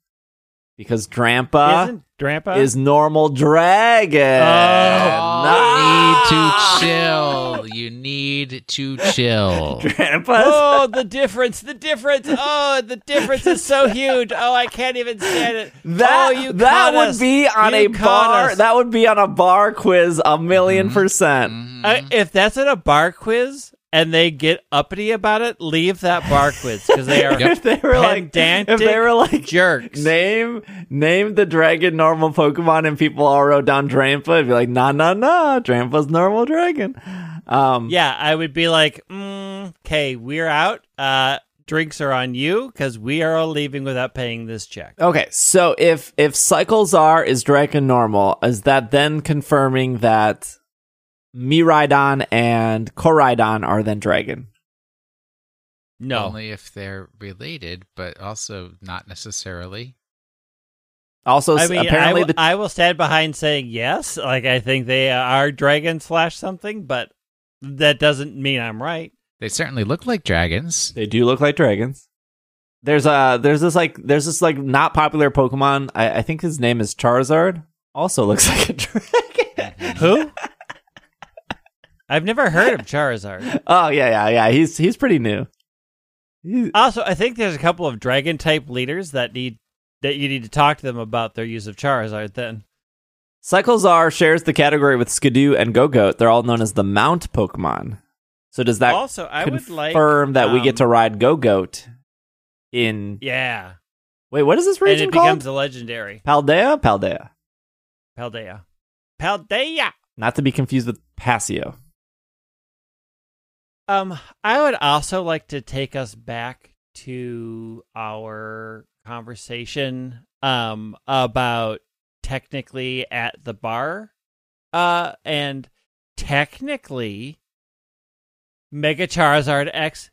Because Drampa Isn't Drampa? is normal dragon. Oh, Nah. you need to chill. You need to chill. [LAUGHS] Drampa. Oh, the difference! The difference! Oh, the difference is so huge! Oh, I can't even stand it. That oh, you that would us. be on You a bar. us. That would be on a bar quiz a 1000000 Mm-hmm. percent. Uh, if that's in a bar quiz and they get uppity about it, leave that bar quiz because they are [LAUGHS] if they were like, pedantic if they were like, jerks. name name the dragon normal Pokemon, and people all wrote down Drampa, it'd be like, nah, nah, nah, Drampa's normal dragon. Um, yeah, I would be like, okay, we're out. Uh, drinks are on you because we are all leaving without paying this check. Okay, so if if Cyclizar is Dragon normal, is that then confirming that Miraidon and Koraidon are then Dragon? No, Only if they're related, but also not necessarily. Also, I s- mean, I apparently will- the I will stand behind saying yes. Like I think they are dragon slash something, but that doesn't mean I'm right. They certainly look like dragons. They do look like dragons. There's a there's this like there's this like not popular Pokemon. I, I think his name is Charizard. Also looks [LAUGHS] like a dragon. Who? I've never heard of Charizard. [LAUGHS] oh yeah yeah yeah. He's he's pretty new. He- Also, I think there's a couple of dragon type leaders that need that you need to talk to them about their use of Charizard. Then Cyclizar shares the category with Skiddo and Gogoat. They're all known as the Mount Pokemon. So does that also, I would like confirm that we get to um, ride Gogoat in? Yeah, Wait, what is this and region it called? becomes a legendary Paldea, Paldea, Paldea. Paldea. not to be confused with Pasio. Um, I would also like to take us back to our conversation um about technically at the bar. Uh and technically Mega Charizard X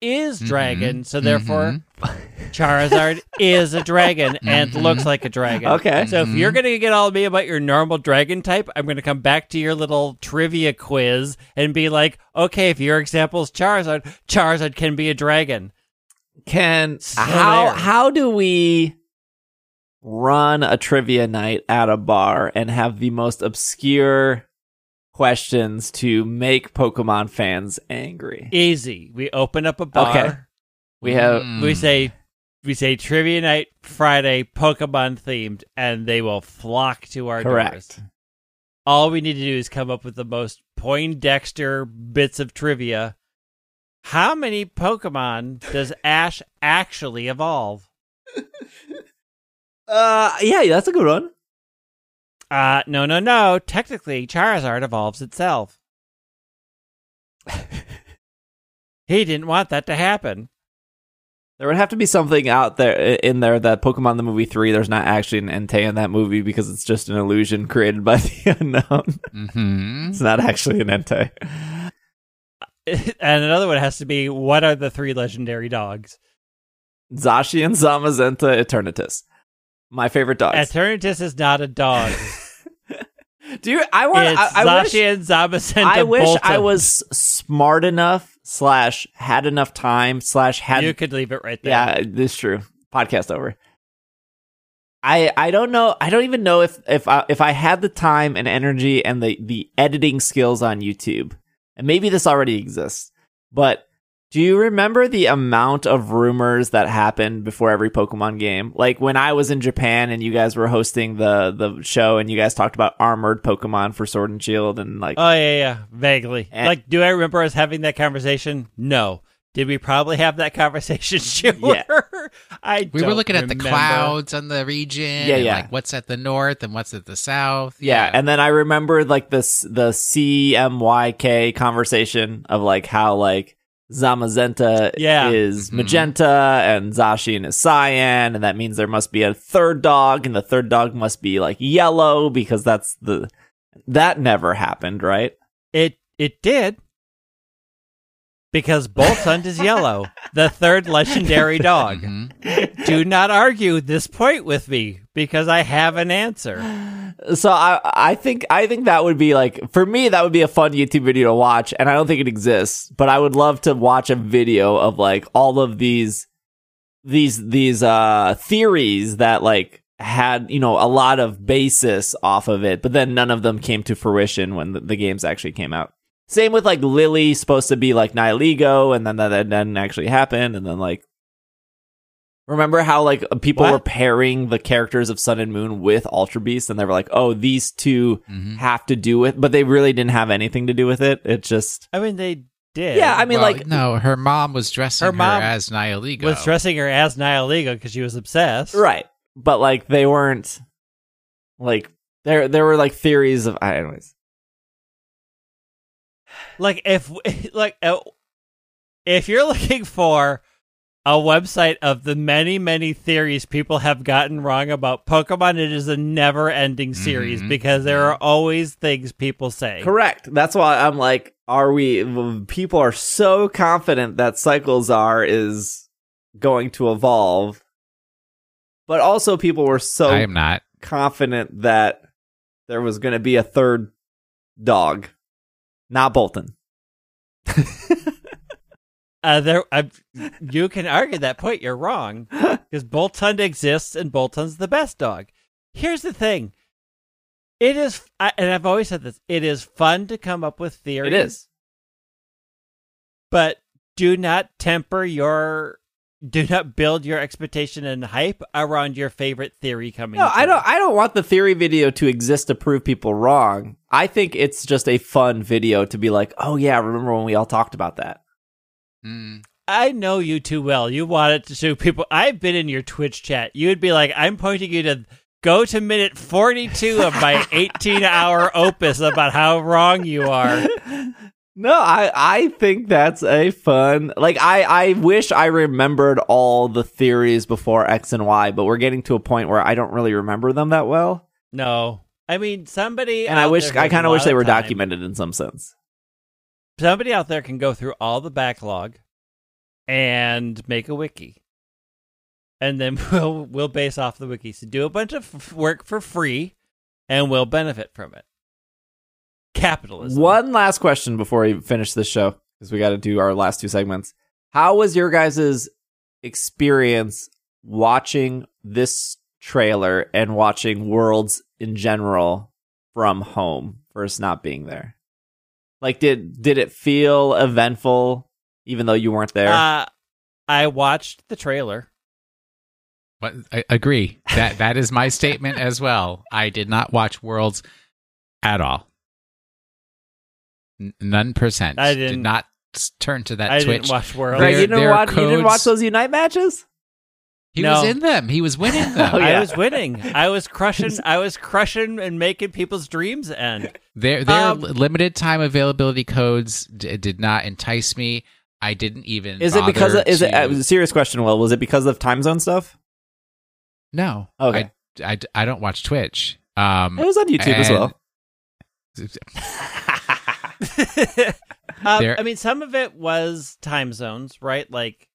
is dragon, so therefore [LAUGHS] Charizard is a dragon and Mhm. looks like a dragon. Okay. So if you're Mhm. going to get all me about your normal dragon type, I'm going to come back to your little trivia quiz and be like, okay, if your example is Charizard, Charizard can be a dragon. Can Still how there. how do we run a trivia night at a bar and have the most obscure questions to make Pokemon fans angry? Easy. We open up a bar. Okay. We have Mm. We say we say trivia night Friday Pokemon themed and they will flock to our correct. doors. All we need to do is come up with the most Poindexter bits of trivia. How many Pokemon does Ash actually evolve? [LAUGHS] Uh, yeah, that's a good one. Uh, no, no, no. Technically, Charizard evolves itself. [LAUGHS] he didn't want that to happen. There would have to be something out there in there that Pokemon the movie three. There's not actually an Entei in that movie because it's just an illusion created by [LAUGHS] the unknown. hmm it's not actually an Entei. [LAUGHS] and another one has to be what are the three legendary dogs? Zacian, Zamazenta, Eternatus. My favorite dogs. Eternatus is not a dog. [LAUGHS] Do you? I want. it's I, I wish. Zacian, Zamazenta, I wish I was smart enough slash had enough time slash had. You could leave it right there. yeah, this is true. Podcast over. I I don't know. I don't even know if if I, if I had the time and energy and the the editing skills on YouTube. And maybe this already exists. But do you remember the amount of rumors that happened before every Pokemon game? Like when I was in Japan and you guys were hosting the the show and you guys talked about armored Pokemon for Sword and Shield and like Oh yeah, yeah, vaguely. Eh. like, do I remember us having that conversation? No. Did we probably have that [LAUGHS] conversation? Sure. Yeah. I. We were don't looking at the clouds on the region. Yeah, yeah. Like what's at the north and what's at the south. Yeah, and then I remember like this the CMYK conversation of like how like Zamazenta Yeah. is Mhm. magenta and Zacian is cyan, and that means there must be a third dog, and the third dog must be like yellow because that's the that never happened, right? It it did. Because Boltund is yellow, the third legendary dog. Mhm. Do not argue this point with me because I have an answer. So I I think I think that would be like for me that would be a fun YouTube video to watch, and I don't think it exists, but I would love to watch a video of like all of these these these uh theories that like had you know a lot of basis off of it, but then none of them came to fruition when the, the games actually came out. Same with like Lillie supposed to be like Nihilego, and then that, didn't actually happen, and then like remember how like people What? were pairing the characters of Sun and Moon with Ultra Beast, and they were like, oh, these 2 Mhm. have to do with," but they really didn't have anything to do with it. It just I mean, they did. yeah, I mean Well, like no, her mom was dressing Her her, as Nihilego. was dressing her as Nihilego because she was obsessed. right, but like they weren't like there there were like theories of anyways. Like if [LAUGHS] like uh, if you're looking for a website of the many many theories people have gotten wrong about Pokemon, it is a never-ending series Mhm. because there are always things people say. Correct. That's why I'm like, are we? People are so confident that Cyclizar is going to evolve, but also people were so I am not. confident that there was going to be a third dog, not Boltund. [LAUGHS] Uh, there, I, you can argue that point. You're wrong [LAUGHS] because Boltund exists and Boltund's the best dog. Here's the thing: it is, I, and I've always said this. It is fun to come up with theories. It is. but do not temper your, do not build your expectation and hype around your favorite theory coming. No, I don't. I don't want the theory video to exist to prove people wrong. I think it's just a fun video to be like, oh yeah, remember when we all talked about that? Mm. I know you too well. You wanted to show people. I've been in your Twitch chat. You would be like, I'm pointing you to go to minute 42 of my [LAUGHS] 18 hour opus about how wrong you are. [LAUGHS] No, I I think that's a fun. Like I I wish I remembered all the theories before X and Y, but we're getting to a point where I don't really remember them that well. No. I mean, somebody. And I wish I kind of wish they were time. documented in some sense. Somebody out there can go through all the backlog and make a wiki. And then [LAUGHS] we'll we'll base off the wiki. So do a bunch of f- work for free and we'll benefit from it. Capitalism. One last question before we finish this show, because we got to do our last two segments. How was your guys' experience watching this trailer and watching Worlds in general from home versus not being there? Like, did did it feel eventful, even though you weren't there? Uh, I watched the trailer. But I agree. That that is my statement as well. I did not watch Worlds at all. N- none percent. I Did didn't- turn to that I Twitch. didn't watch World. Greg, you didn't there are watch. You didn't watch those Unite matches. he No. was in them. He was winning them. [LAUGHS] Oh, yeah. I was winning. I was crushing. [LAUGHS] I was crushing and making people's dreams end. Their their Um, limited time availability codes d- did not entice me. I didn't even. Is it because of, is it to- uh, serious question? Well, was it because of time zone stuff? no? Okay. I, I, I don't watch Twitch. Um, It was on YouTube as well. [LAUGHS] [LAUGHS] um, I mean, some of it was time zones, right? Like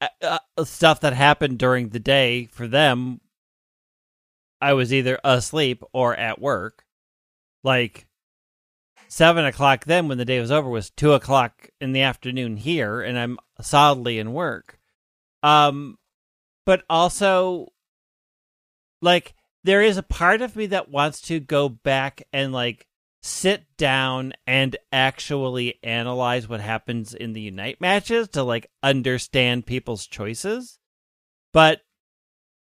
uh, uh, stuff that happened during the day for them. I was either asleep or at work. Like seven o'clock then, when the day was over, was two o'clock in the afternoon here, and I'm solidly in work. Um, but also, like, there is a part of me that wants to go back and like sit down and actually analyze what happens in the unite matches to like understand people's choices but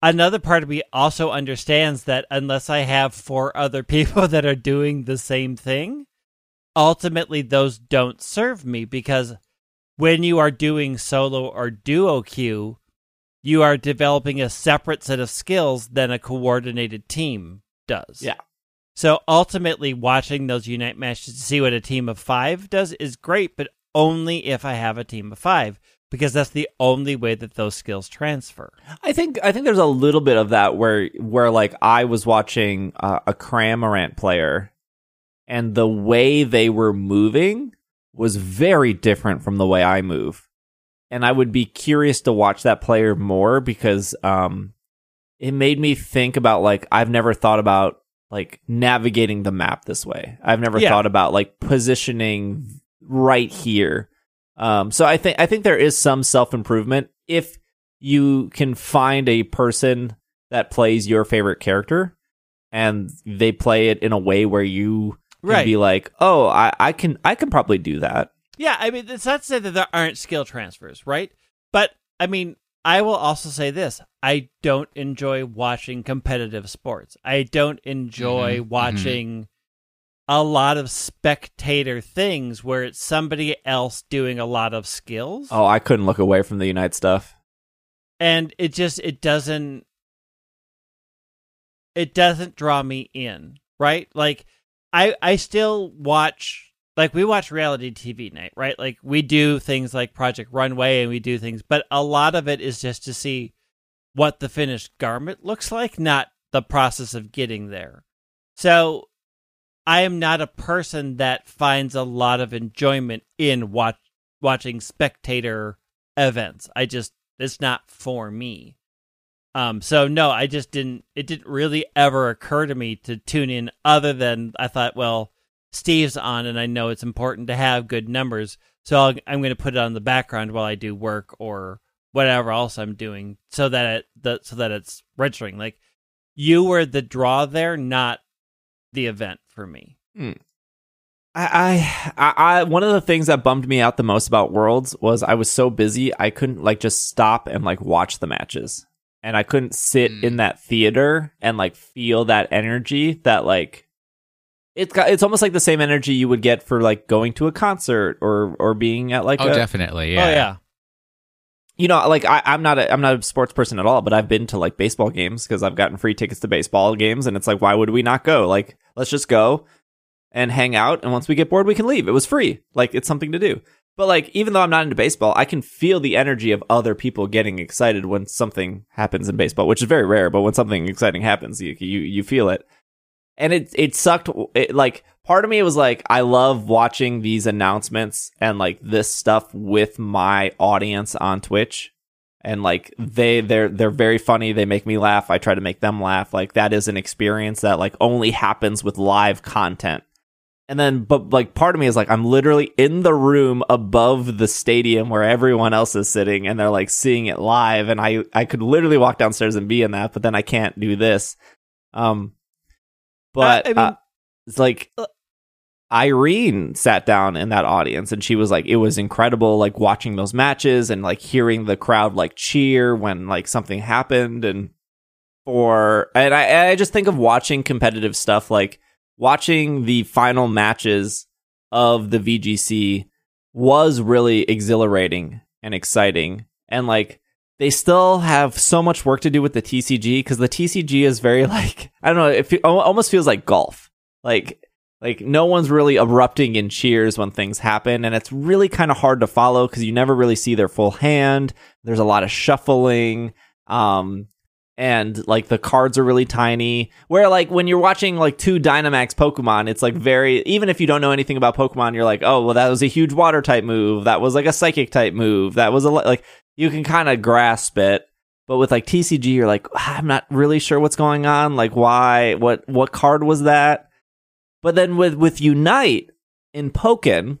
another part of me also understands that unless i have four [LAUGHS] other people that are doing the same thing ultimately those don't serve me because when you are doing solo or duo queue you are developing a separate set of skills than a coordinated team does Yeah. So ultimately, watching those Unite matches to see what a team of five does is great, but only if I have a team of five, because that's the only way that those skills transfer. I think I think there's a little bit of that where where like I was watching uh, a Cramorant player, and the way they were moving was very different from the way I move. And I would be curious to watch that player more because um it made me think about like I've never thought about like navigating the map this way. I've never Yeah. thought about like positioning right here. Um so I think I think there is some self-improvement if you can find a person that plays your favorite character and they play it in a way where you can Right. be like, "Oh, I, I can I can probably do that." Yeah, I mean, it's not to say that there aren't skill transfers, right? But I mean, I will also say this: I don't enjoy watching competitive sports. I don't enjoy Mhm, mhm. watching a lot of spectator things where it's somebody else doing a lot of skills, Oh, I couldn't look away from the Unite stuff. and it just it doesn't it doesn't draw me in, right? Like I I still watch like we watch reality TV night, right? Like we do things like Project Runway and we do things, but a lot of it is just to see what the finished garment looks like, not the process of getting there. So I am not a person that finds a lot of enjoyment in watch watching spectator events. I just it's not for me. Um so no, I just didn't it didn't really ever occur to me to tune in other than I thought, well, Steve's on and I know it's important to have good numbers, so I'll, I'm going to put it on the background while I do work or whatever else I'm doing so that it the, so that it's registering. Like you were the draw there, not the event for me. I, I, I, I, one of the things that bummed me out the most about Worlds was I was so busy I couldn't like just stop and like watch the matches, and I couldn't sit Mm. in that theater and like feel that energy that like it's got. It's almost like the same energy you would get for like going to a concert or or being at like oh, a, definitely. Yeah. Oh yeah. you know, like I, I'm not a I'm not a sports person at all, but I've been to like baseball games because I've gotten free tickets to baseball games, and it's like, why would we not go? Like, let's just go and hang out, and once we get bored, we can leave. It was free, like it's something to do. But like, even though I'm not into baseball, I can feel the energy of other people getting excited when something happens in baseball, which is very rare. But when something exciting happens, you you you feel it, and it it sucked. It, like part of me was like, I love watching these announcements and like this stuff with my audience on Twitch. And like they they're they're very funny. They make me laugh. I try to make them laugh. Like that is an experience that like only happens with live content. And then but like part of me is like I'm literally in the room above the stadium where everyone else is sitting and they're like seeing it live and I I could literally walk downstairs and be in that, but then I can't do this. Um but I mean- uh, it's like Uh, Irene sat down in that audience and she was like, it was incredible, like watching those matches and like hearing the crowd like cheer when like something happened. And for, and I, I just think of watching competitive stuff, like watching the final matches of the VGC was really exhilarating and exciting. And like, they still have so much work to do with the TCG because the TCG is very [LAUGHS] like, I don't know, it fe- almost feels like golf. Like, like no one's really erupting in cheers when things happen, and it's really kind of hard to follow because you never really see their full hand. There's a lot of shuffling, um, and like the cards are really tiny. Where like when you're watching like two Dynamax Pokemon, it's like very even if you don't know anything about Pokemon, you're like, oh well, that was a huge Water type move. That was like a Psychic type move. That was a like you can kind of grasp it. But with like TCG, you're like, "Ah, I'm not really sure what's going on. Like, why? What? What card was that? But then with with Unite in Pokken,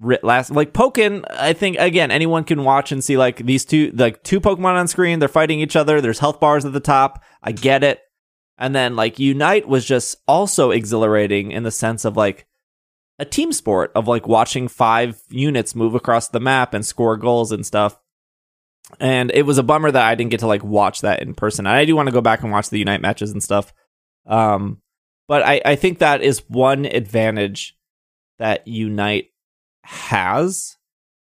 last like Pokken, I think again anyone can watch and see like these two like two Pokemon on screen. They're fighting each other. There's health bars at the top. I get it. And then like Unite was just also exhilarating in the sense of like a team sport of like watching five units move across the map and score goals and stuff. And it was a bummer that I didn't get to like watch that in person. I do want to go back and watch the Unite matches and stuff. Um, but I, I think that is one advantage that Unite has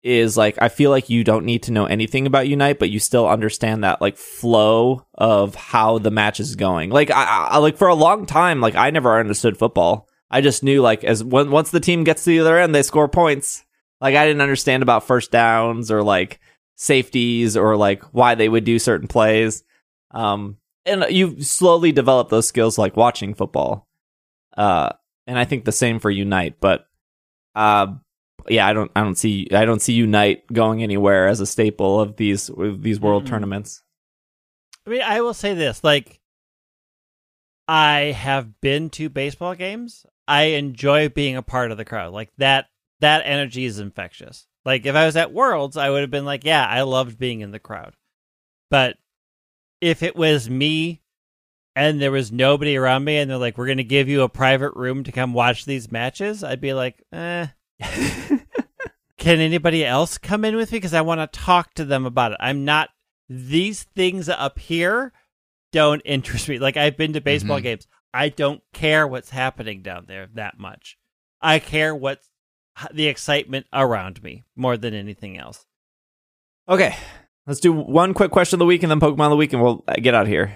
is like I feel like you don't need to know anything about Unite, but you still understand that like flow of how the match is going. Like I, I like for a long time, like I never understood football. I just knew like as when, once the team gets to the other end, they score points. Like I didn't understand about first downs or like safeties or like why they would do certain plays. Um, and you slowly develop those skills like watching football. Uh, and I think the same for Unite, but uh, yeah, I don't I don't see I don't see Unite going anywhere as a staple of these of these world Mm-mm. tournaments. I mean, I will say this: like, I have been to baseball games. I enjoy being a part of the crowd. Like that. That energy is infectious. Like if I was at Worlds, I would have been like, "Yeah, I loved being in the crowd." But if it was me and there was nobody around me, and they're like, "We're going to give you a private room to come watch these matches," I'd be like, "Eh." [LAUGHS] Can anybody else come in with me? Because I want to talk to them about it. I'm not. These things up here don't [LAUGHS] interest me. Like I've been to baseball Mhm. games. I don't care what's happening down there that much. I care what's the excitement around me more than anything else. Okay, let's do one quick question of the week and then Pokemon of the week, and we'll uh, get out of here.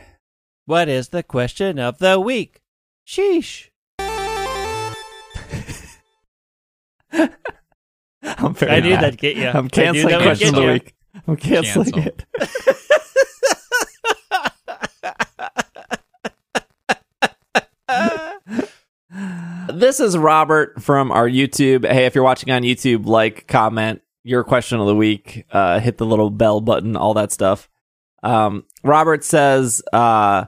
What is the question of the week? Sheesh. [LAUGHS] I'm very I knew mad. that'd get you. I'm canceling knew question of the you. week. I'm canceling Cancel. it. [LAUGHS] This is Robert from our YouTube. Hey, if you're watching on YouTube, like, comment your question of the week, uh, hit the little bell button, all that stuff. Um, Robert says, uh,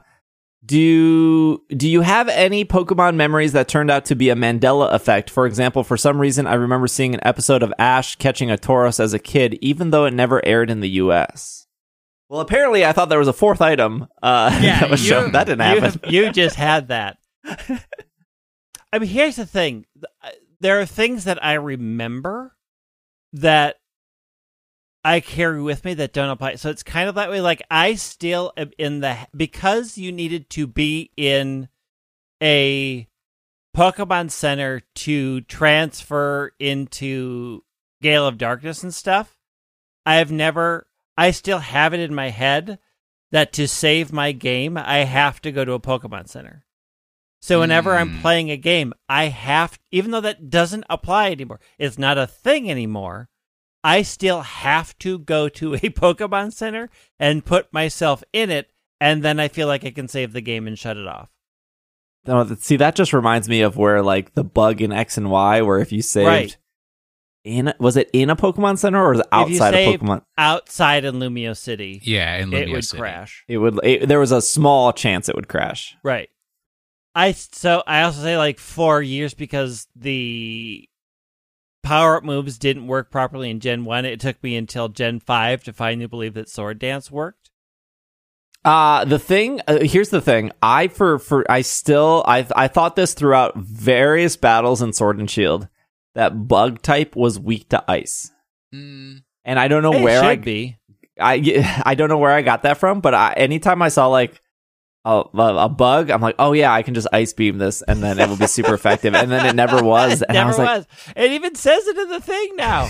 do do you have any Pokemon memories that turned out to be a Mandela effect? For example, for some reason, I remember seeing an episode of Ash catching a Tauros as a kid, even though it never aired in the U.S. Well, apparently, I thought there was a fourth item uh, [LAUGHS] that was you- shown. That didn't you happen. have- [LAUGHS] You, just had that. [LAUGHS] I mean, here's the thing: uh, there are things that I remember that I carry with me that don't apply. So it's kind of that way. Like I still am in the because you needed to be in a Pokemon Center to transfer into Gale of Darkness and stuff. I have never. I still have it in my head that to save my game, I have to go to a Pokemon Center. So whenever I'm Mm. playing a game, I have, even though that doesn't apply anymore, it's not a thing anymore. I still have to go to a [LAUGHS] Pokemon Center and put myself in it, and then I feel like I can save the game and shut it off. No, see, that just reminds me of where like the bug in X and Y, where if you saved Right. in was it in a Pokemon Center or was it If you outside of Pokemon? Outside in Lumiose City, Yeah, in Lumiose it would City. crash. It would. It, there was a small chance it would crash. Right. I so I also say like four years because the power up moves didn't work properly in Gen One. It took me until Gen Five to finally believe that Sword Dance worked. Uh the thing. Uh, here's the thing. I for for I still I I thought this throughout various battles in Sword and Shield that bug type was weak to ice, Mm, and I don't know It where should I be. I [LAUGHS] I don't know where I got that from, but I, anytime I saw like a, a bug, I'm like, oh yeah, I can just ice beam this, and then it will be super effective. And then it never [LAUGHS] was, It and I never was like, was. It even says it in the thing now.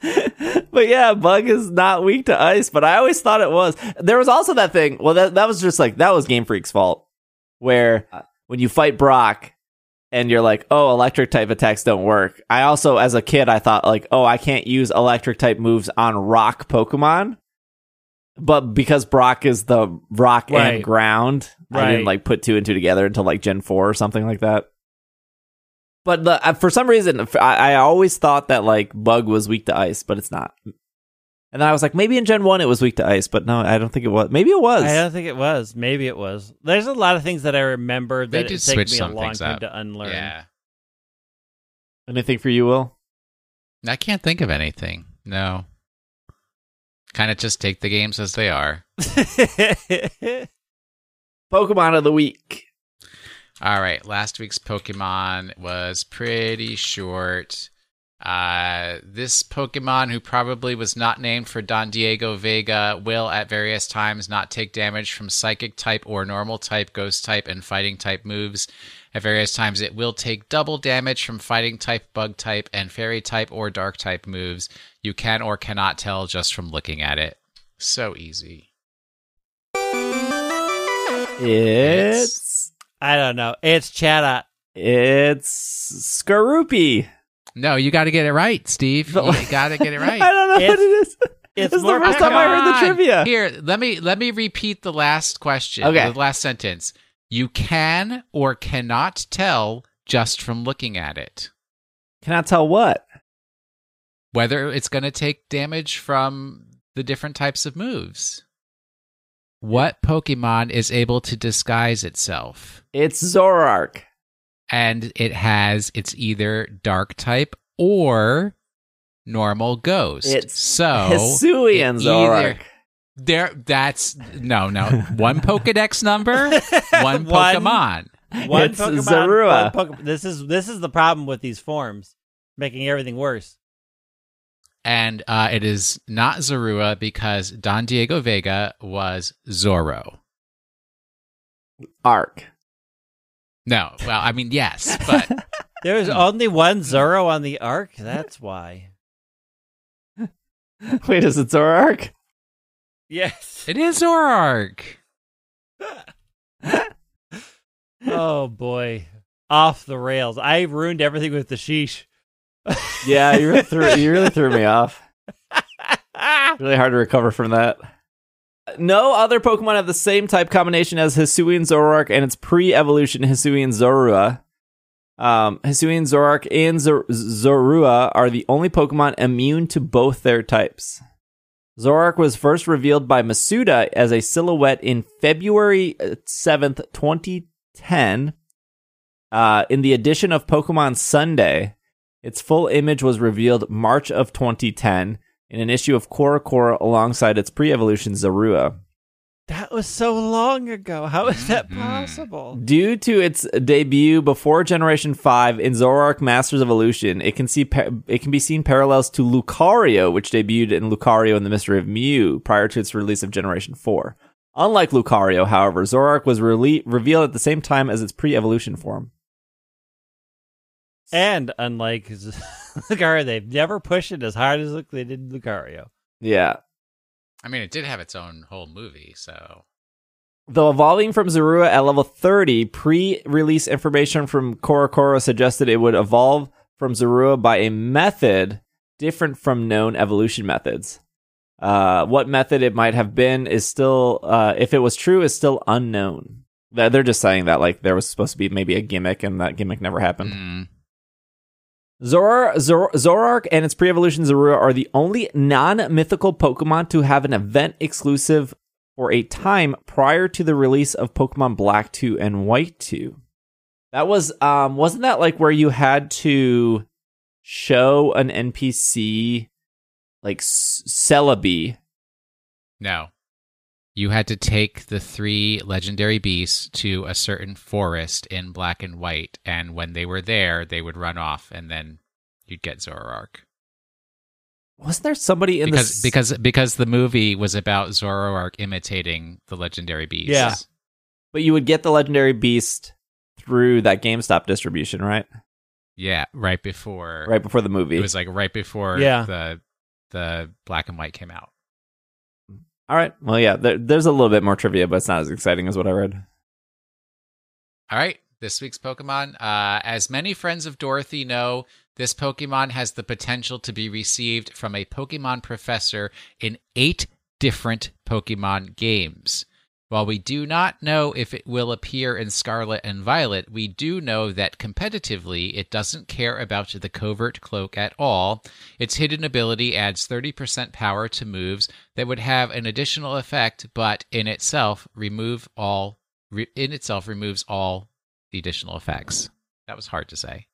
[LAUGHS] but yeah, bug is not weak to ice, but I always thought it was. There was also that thing. Well, that that was just like that was Game Freak's fault, where uh, when you fight Brock. And you're like, oh, electric type attacks don't work. I also, as a kid, I thought like, oh, I can't use electric type moves on rock Pokemon. But because Brock is the rock Right. and ground, I Right. didn't like put two and two together until like Gen four or something like that. But the, uh, for some reason, I always thought that like Bug was weak to ice, but it's not. And then I was like, maybe in Gen one it was weak to ice, but no, I don't think it was. Maybe it was. I don't think it was. Maybe it was. There's a lot of things that I remember They that did it took me a long time up. to unlearn. yeah. Anything for you, Will? I can't think of anything. No. Kind of just take the games as they are. [LAUGHS] Pokemon of the week. All right. Last week's Pokemon was pretty short. Uh, this Pokemon, who probably was not named for Don Diego Vega, will at various times not take damage from psychic type or normal type, ghost type, and fighting type moves. At various times, it will take double damage from fighting type, bug type, and fairy type or dark type moves. You can or cannot tell just from looking at it. So easy. It's I don't know. It's Chatot. it's Skaroopy. No, you got to get it right, Steve. You got to get it [LAUGHS] right. I don't know what It's- it is. This is the first Pokemon. time I heard the trivia. Here, let me let me repeat the last question. Okay. The last sentence. You can or cannot tell just from looking at it. Cannot tell what. Whether it's going to take damage from the different types of moves. What Pokemon is able to disguise itself? It's Zoroark. And it has, it's either dark type or normal ghost. It's so Hisuian it Zoroark. either- There, that's no, no. One Pokedex number, [LAUGHS] one One- Pokemon. One It's Pokemon, Zorua. one Poke- this is this is the problem with these forms, making everything worse. And uh, it is not Zorua because Don Diego Vega was Zorro. Arc. No, well, I mean, yes, but [LAUGHS] There's only one Zoro on the arc. That's why. Wait, is it Zoroark? Yes. it is Zoroark. [LAUGHS] Oh boy, off the rails. I ruined everything with the sheesh. [LAUGHS] Yeah, you really threw you really threw me off. [LAUGHS] Really hard to recover from that. No other Pokemon have the same type combination as Hisuian Zoroark and its pre-evolution Hisuian Zorua. Um, Hisuian Zoroark and Zor- Zorua are the only Pokemon immune to both their types. Zoroark was first revealed by Masuda as a silhouette in February uh, 7th, 2010, uh, in the edition of Pokemon Sunday. Its full image was revealed March of 2010 in an issue of Cora alongside its pre-evolution Zorua. That was so long ago. How is that Mhm. possible? Due to its debut before Generation 5 in Zoroark Masters of Evolution, it can see pa- it can be seen parallels to Lucario, which debuted in Lucario and the Mystery of Mew prior to its release of Generation 4. Unlike Lucario, however, Zoroark was rele- revealed at the same time as its pre-evolution form. And unlike [LAUGHS] Lucario, they've never pushed it as hard as they did Lucario. Yeah. I mean, it did have its own whole movie, so Though evolving from Zorua at level 30, pre-release information from CoroCoro suggested it would evolve from Zorua by a method different from known evolution methods. Uh, what method it might have been is still, uh, if it was true, is still unknown. They're they're just saying that like there was supposed to be maybe a gimmick, and that gimmick never happened. mm, Zor- Zor- Zoroark and its pre-evolution Zorua are the only non-mythical Pokemon to have an event exclusive for a time prior to the release of Pokemon Black 2 and White 2. That was um wasn't that like where you had to show an NPC like Celebi? no. You had to take the three legendary beasts to a certain forest in black and white, and when they were there, they would run off, and then you'd get Zoroark. Wasn't there somebody in because the because because the movie was about Zoroark imitating the legendary beasts. Yeah. but you would get the legendary beast through that GameStop distribution, right? Yeah, right before Right before the movie. it was like right before Yeah. the the black and white came out. All right. Well, yeah, there, there's a little bit more trivia, but it's not as exciting as what I read. All right, this week's Pokemon. Uh, as many friends of Dorothy know, this Pokemon has the potential to be received from a Pokemon professor in eight different Pokemon games. While we do not know if it will appear in Scarlet and Violet, we do know that competitively it doesn't care about the covert cloak at all. Its hidden ability adds 30% power to moves that would have an additional effect, but in itself remove all re- in itself removes all the additional effects. That was hard to say.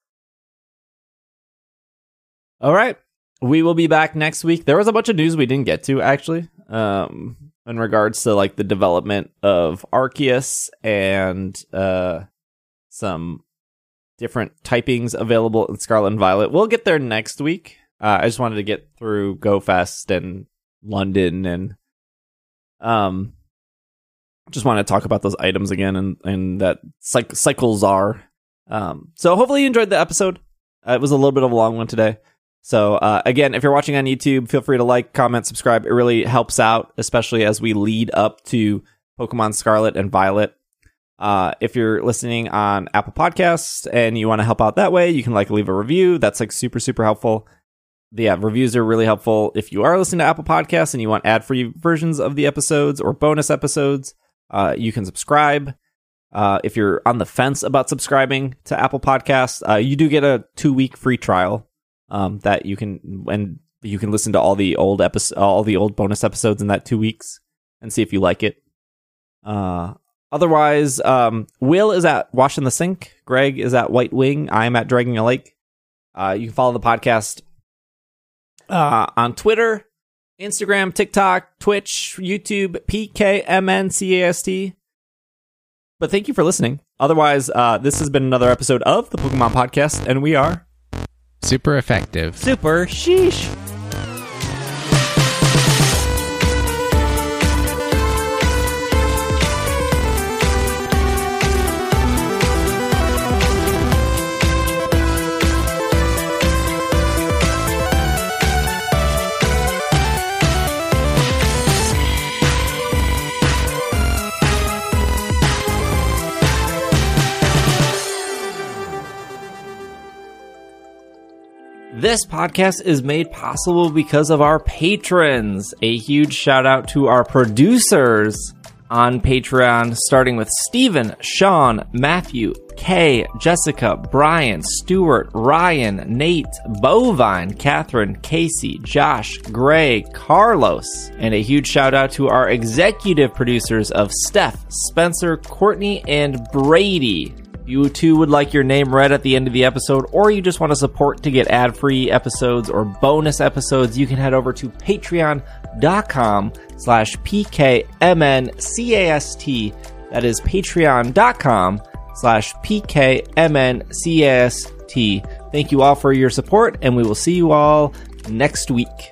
All right. We will be back next week. There was a bunch of news we didn't get to actually. Um in regards to like the development of Arceus and uh some different typings available in Scarlet and Violet. We'll get there next week. Uh, I just wanted to get through Go Fest and London and um just want to talk about those items again and and that cyc- Cyclizar. Um so hopefully you enjoyed the episode. Uh, it was a little bit of a long one today. So uh, again, if you're watching on YouTube, feel free to like, comment, subscribe. It really helps out, especially as we lead up to Pokemon Scarlet and Violet. Uh, if you're listening on Apple Podcasts and you want to help out that way, you can like leave a review. That's like super super helpful. Yeah, reviews are really helpful. If you are listening to Apple Podcasts and you want ad free versions of the episodes or bonus episodes, uh, you can subscribe. Uh, if you're on the fence about subscribing to Apple Podcasts, uh, you do get a two week free trial um, that you can and you can listen to all the old episode, all the old bonus episodes in that two weeks and see if you like it. Uh, otherwise, um, Will is at Washing the Sink. Greg is at White Wing. I am at Dragging a Lake. Uh, you can follow the podcast uh, on Twitter, Instagram, TikTok, Twitch, YouTube, PKMNCAST. But thank you for listening. Otherwise, uh, this has been another episode of the Pokemon Podcast, and we are Super effective. Super sheesh. This podcast is made possible because of our patrons. A huge shout out to our producers on Patreon, starting with Stephen, Sean, Matthew, Kay, Jessica, Brian, Stuart, Ryan, Nate, Bovine, Catherine, Casey, Josh, Gray, Carlos, and a huge shout out to our executive producers of Steph, Spencer, Courtney, and Brady you too would like your name read at the end of the episode, or you just want to support to get ad free episodes or bonus episodes, you can head over to patreon.com slash pkmncast. That is patreon.com slash pkmncast. Thank you all for your support, and we will see you all next week.